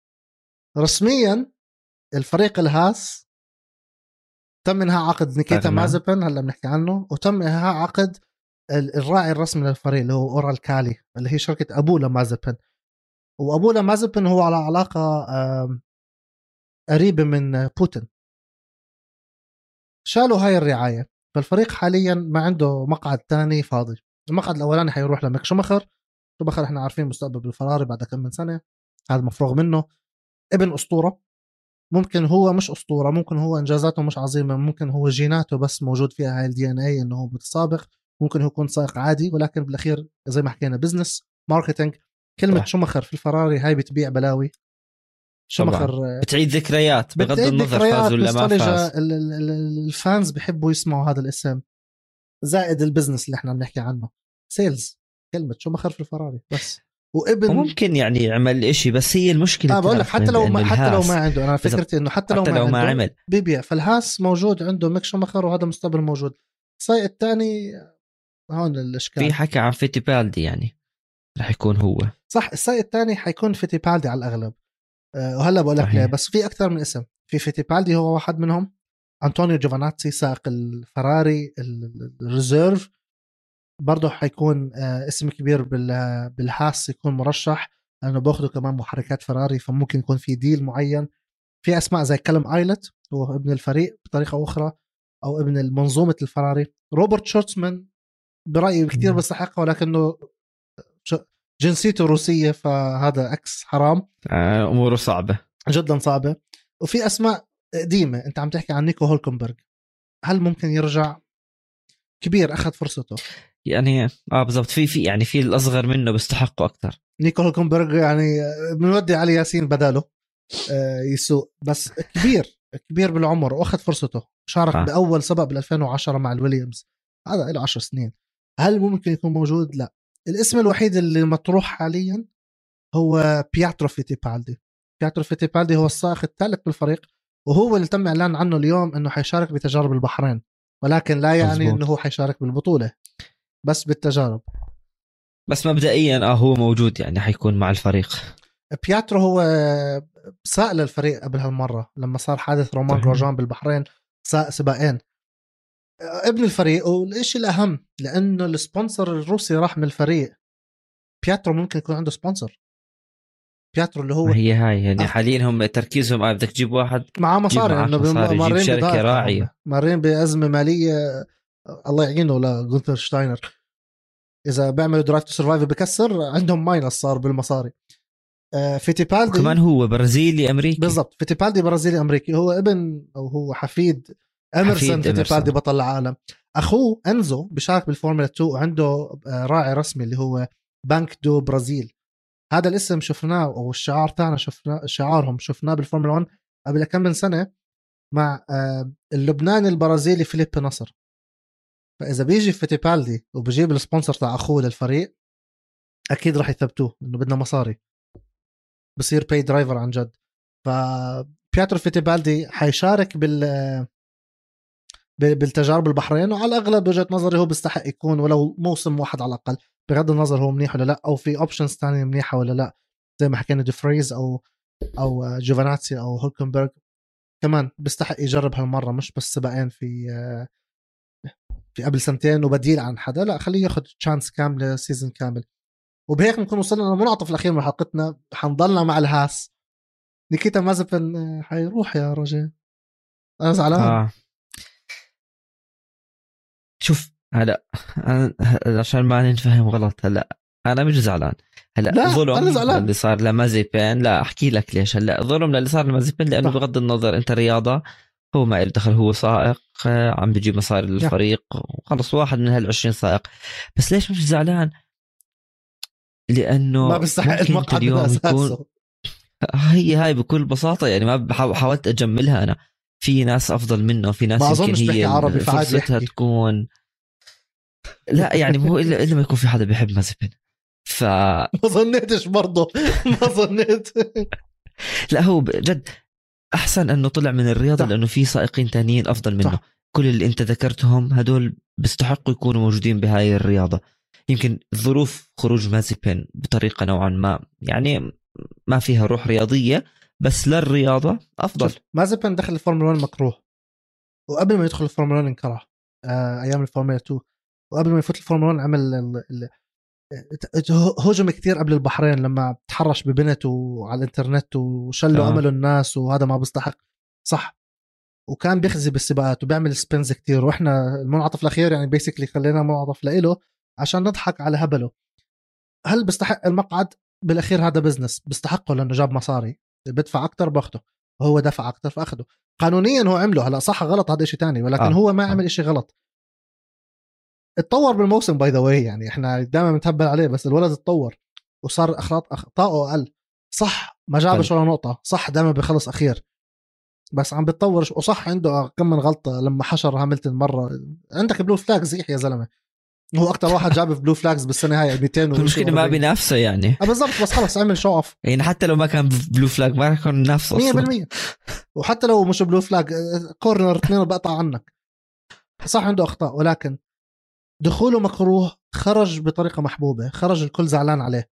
رسميا الفريق الهاس تم إنهاء عقد نيكيتا. مازبن هلأ بنحكي عنه وتم إنهاء عقد ال- الراعي الرسمي للفريق اللي هو أورال كالي اللي هي شركة أبوه لمازبن وأبوه لمازبن هو على علاقة قريبة من بوتين. شالوا هاي الرعاية. فالفريق حاليا ما عنده مقعد ثاني فاضي. المقعد الأولاني حيروح لميك شومخر شومخر إحنا عارفين مستقبل بالفراري بعد كم من سنة. هذا مفروغ منه. ابن أسطورة. ممكن هو مش أسطورة ممكن هو إنجازاته مش عظيمة ممكن هو جيناته بس موجود فيها هاي ال DNA إنه هو متسابق. ممكن هو يكون سائق عادي ولكن بالأخير زي ما حكينا business marketing كلمة صح. شومخر في الفراري هاي بتبيع بلاوي. شومخر بتعيد ذكريات بغض بتعيد النظر فاز ولا ما. فاز. ال- ال- ال- الfans بيحبوا يسمعوا هذا الاسم. زائد ال business اللي إحنا عم نحكي عنه. sales كلمة شومخر في الفراري بس. وابن وممكن يعني يعمل إشي بس هي المشكلة آه بقول لك حتى لو ما حتى لو ما عنده. أنا فكرتي إنه حتى لو حتى ما لو ما عنده عمل. بيبيع. فالهاس موجود عنده ميك شومخر وهذا مستقبل موجود. السائق الثاني هون الإشكال. في حكي عن فيتي بالدي يعني. رح يكون هو. صح السائق الثاني حيكون فيتيبالدي على الأغلب. أه وهلا بقول لك. ليه بس في أكثر من اسم. في فيتيبالدي هو واحد منهم. أنطونيو جوفاناتسي سائق الفراري ال- ال reserve. برضه حيكون آه، اسم كبير بال- بالهاس يكون مرشح لأنه باخذوا كمان محركات فراري فممكن يكون في deal معين. في أسماء زي كلم آيلت هو ابن الفريق بطريقة أخرى أو ابن منظومة الفراري. روبرت شورتسمان برأيي كثير. بيستحقها ولكنه جنسيته روسية فهذا X حرام. آه، أموره صعبة. جدا صعبة. وفي أسماء قديمة أنت عم تحكي عن نيكو هولكنبرغ. هل ممكن يرجع؟ كبير أخذ فرصته. يعني آه بالضبط. في في يعني في الأصغر منه بيستحقوا أكثر نيكو هولكنبرغ يعني بنودي علي ياسين بداله آه، يسوق بس كبير كبير بالعمر وأخذ فرصته. شارك آه. آه. بأول سبق بال 2010 مع الويليامز. هذا له 10 سنين. هل ممكن يكون موجود؟ لا. الاسم الوحيد اللي مطروح حاليا هو بياترو فيتيبالدي بياترو فيتيبالدي هو السائق الثالث بالفريق وهو اللي تم إعلان عنه اليوم إنه حيشارك بتجارب البحرين ولكن لا يعني مزبوط. إنه هو حيشارك بالبطولة بس بالتجارب بس مبدئيا آه هو موجود يعني حيكون مع الفريق بياترو هو ساق للفريق قبل هالمرة لما صار حادث رومان. جروجان بالبحرين ساق سباقين ابن الفريق والشيء الأهم لأنه ال sponsor الروسي راح من الفريق بياترو ممكن يكون عنده sponsor بياترو اللي هو هي هاي يعني آه. حاليا هم تركيزهم آه بدك تجيب واحد معاه مصاري انه مارين راعية. هم. مارين بأزمة مالية الله يعينه لجونتر شتاينر إذا بيعملوا Drive to Survive بكسر عندهم minus صار بالمصاري آه، فيتيبالدي كمان هو برازيلي أمريكي بالضبط فيتيبالدي برازيلي أمريكي هو ابن أو هو حفيد إيمرسون فيتيبالدي. بطل العالم. أخوه أنزو بيشارك بالفورمولا 2 وعنده آه، راعي رسمي اللي هو بانك دو برازيل. هذا الاسم شفناه أو الشعار تاعنا شفناه شعارهم شفناه بالفورمولا 1 قبل كم من سنة مع آه، اللبناني البرازيلي فيليب نصر. فإذا بيجي فيتيبالدي وبجيب ال sponsor تاع أخوه للفريق أكيد راح يثبتوه إنه بدنا مصاري. بصير pay driver عن جد. فبياترو فيتيبالدي حيشارك بال بال- بالتجارب البحرين وعلى الأغلب وجهة نظري هو بيستحق يكون ولو موسم واحد على الأقل. بغض النظر هو منيح ولا لا أو في options ثانية منيحة ولا لا زي ما حكينا ديفريز أو أو جوفاناتسي أو هولكنبرغ. كمان بيستحق يجرب هالمرة مش بس سباقين في في قبل سنتين وبديل عن حدا لا خليه ياخذ chance كاملة season كامل. وبهيك بنكون وصلنا للمنعطف الأخير من حلقتنا. حنضلنا مع الهاس. نيكيتا مازبن آه، حيروح يا رجل أنا زعلان. آه. شوف هلا أنا عشان ما ننفهم غلط هلا أنا مش زعلان. هلا لا، ظلم أنا زعلان. اللي صار لمازيبين لا أحكي لك ليش. هلا ظلم للي صار لمازيبين لأنه صح. بغض النظر أنت رياضة هو ما له دخل هو سائق آه، عم بيجيب مصاري للفريق وخلص واحد من هال 20 سائق. بس ليش مش زعلان؟ لأنه ما بيستحق المقعد اليوم يكون هي هاي بكل بساطة يعني ما حاولت أجملها أنا. في ناس أفضل منه في ناس ما بيحكي هي عربي، فعادي فرصتها يحكي. تكون لا يعني هو الا إلا ما يكون في حدا بيحب مازبن ف ما ظنيتش برضه ما ظنيت لا هو جد أحسن إنه طلع من الرياضة صح. لأنه في سائقين تانيين أفضل منه صح. كل اللي أنت ذكرتهم هدول بيستحقوا يكونوا موجودين بهاي الرياضة يمكن ظروف خروج مازيبين بطريقة نوعا ما يعني ما فيها روح رياضية بس للرياضة أفضل. مازبن دخل الفورمولا 1 مكروه. وقبل ما يدخل الفورمولا 1 أنكره. آه أيام الفورمولا 2 وقبل ما يفوت الفورمولا 1 عمل ال- ال- هجم كثير قبل البحرين لما تحرش ببنت وعلى الإنترنت وشالوا آه. امله الناس وهذا ما بيستحق. صح. وكان بيخزي بالسباقات وبيعمل spins كتير وإحنا المنعطف الأخير يعني بيسكلي خلينا منعطف لإله عشان نضحك على هبله. هل بيستحق المقعد؟ بالأخير هذا business بيستحقه لأنه جاب مصاري. بدفع أكثر باخده وهو دفع أكثر فاخده قانونيا هو عمله هلأ صح غلط هذا شيء تاني ولكن آه. آه. هو ما آه. عمل شيء غلط اتطور بالموسم by the way يعني إحنا دائما بنتهبل عليه بس الولد اتطور وصار اخلاط اخطائه أقل صح ما جابش ولا نقطة صح دائما بيخلص أخير بس عم بتطور وصح عنده كم من غلطة لما حشر هاملتون مرة عندك blue flags يحيى يا زلمة هو أكثر واحد جاب في blue flags بالسنة هاي 200 المشكلة ما بينافسه يعني. آه بالضبط بس خلص عمل show off يعني حتى لو ما كان blue flag ما يكون نفسه أصلا. 100% وحتى لو مش blue flag corner اثنين بقطع عنك. صح عنده أخطاء ولكن دخوله مكروه خرج بطريقة محبوبة خرج الكل زعلان عليه.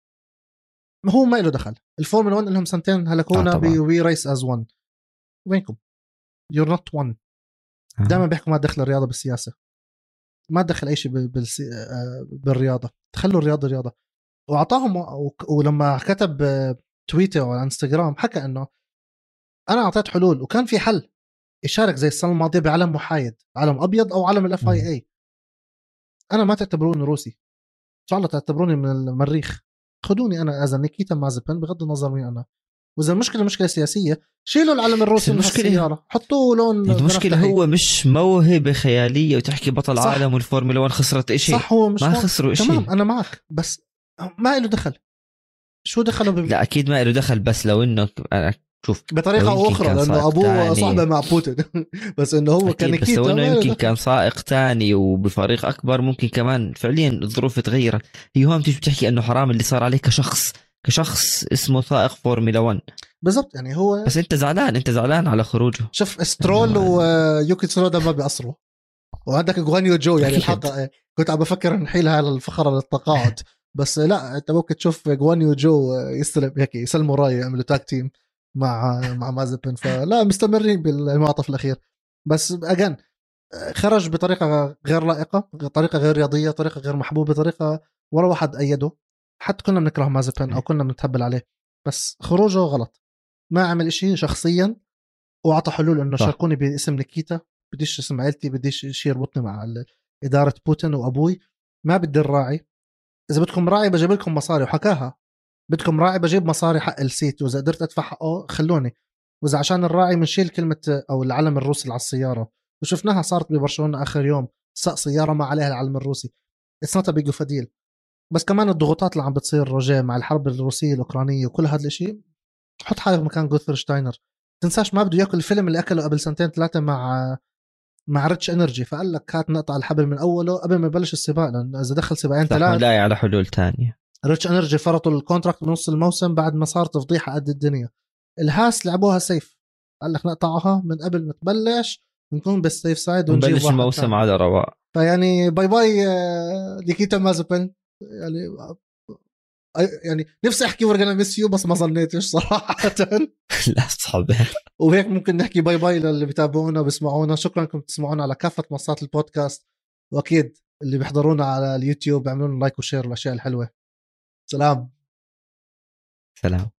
ما هو ما له دخل. الفورمولا 1 لهم سنتين هلكونا آه طبعاً. we race as 1 وينكم؟ you're not 1 آه. دائما بيحكوا ما تدخل الرياضة بالسياسة. ما تدخل أي شيء. آه، بالرياضة. خلوا الرياضة رياضة. وأعطاهم ولما كتب تويتر على إنستغرام حكى إنه أنا أعطيت حلول وكان في حل. يشارك زي السنة الماضية بعلم محايد علم أبيض أو علم ال FIA أنا ما تعتبروني روسي. إن شاء الله تعتبروني من المريخ. خدوني أنا as نيكيتا مازبن بغض النظر مين أنا. وإذا المشكلة مشكلة سياسية شيلوا العلم الروسي من السيارة حطوه لون المشكلة بنفسجي. هو مش موهبة خيالية وتحكي بطل صح. عالم والفورمولا 1 خسرت إشي صح هو مش ما خسروا إشي تمام أنا معك بس ما له دخل شو دخله ب... لا أكيد ما له دخل بس لو إنه شوف بطريقة أو أخرى لأنه أبوه تاني. صاحبه مع بوتين بس إنه هو كان بس لو إنه يمكن. كان سائق تاني وبفريق أكبر ممكن كمان فعليا الظروف تغيرت هي هون بتيجي بتحكي إنه حرام اللي صار عليه كشخص كشخص اسمه سائق فورمولا 1 بالضبط يعني هو بس انت زعلان انت زعلان على خروجه. شوف سترول ويوكي تسونودا ما بيقصروا وعندك Guanyu Zhou يعني. الحلقة كنت عم بفكر نحيلها للفقره للتقاعد. بس لا انت ممكن تشوف Guanyu Zhou يستلم هيك يسلموا رايه يعملوا tag team مع مع مازبن فلا مستمرين بالمعطف الأخير. بس اجا خرج بطريقة غير لائقة طريقة غير رياضية طريقة غير محبوبة طريقة ولا واحد أيده. حتى كنا بنكره مازبن أو كنا بنتهبل عليه. بس خروجه غلط. ما عمل إشي شخصيا وأعطى حلول إنه. شاركوني باسم نيكيتا. بديش اسم عيلتي بديش شيء يربطني مع إدارة بوتين وأبوي. ما بدي الراعي. إذا بدكم راعي بجيب لكم مصاري وحكاها. بدكم راعي بجيب مصاري حق ال seat وإذا قدرت أدفع حقه خلوني. وإذا عشان الراعي بنشيل كلمة أو العلم الروسي اللي على السيارة. وشفناها صارت ببرشلونة آخر يوم. ساق سيارة ما عليها العلم الروسي. it's not big of a deal بس كمان الضغوطات اللي عم بتصير روجيه مع الحرب الروسية الأوكرانية وكل هذا الإشي حط حالك مكان جونتر شتاينر. تنساش ما بده ياكل الفيلم اللي أكله قبل سنتين ثلاثة مع مع Rich Energy فقال لك هات نقطع الحبل من أوله قبل ما يبلش السباق لأنه إذا دخل سباقين صح ثلاث لاقي على حلول تانية Rich Energy فرطوا ال contract بنص الموسم بعد ما صارت فضيحه قد الدنيا. الهاس لعبوها safe. قال لك نقطعها من قبل ما تبلش نكون بال safe side ونجيب نبلش الموسم. على رواق. فيعني bye bye آه، نيكيتا مازبن يعني يعني نفسي أحكي we're gonna miss you بس ما ظنيتش صراحة. لا صعب وهيك ممكن نحكي bye bye للي بيتابعونا وبيسمعونا. شكرا انكم تسمعونا على كافة منصات البودكاست. وأكيد اللي بيحضرونا على اليوتيوب اعملوا لنا like و share الأشياء الحلوة. سلام. سلام.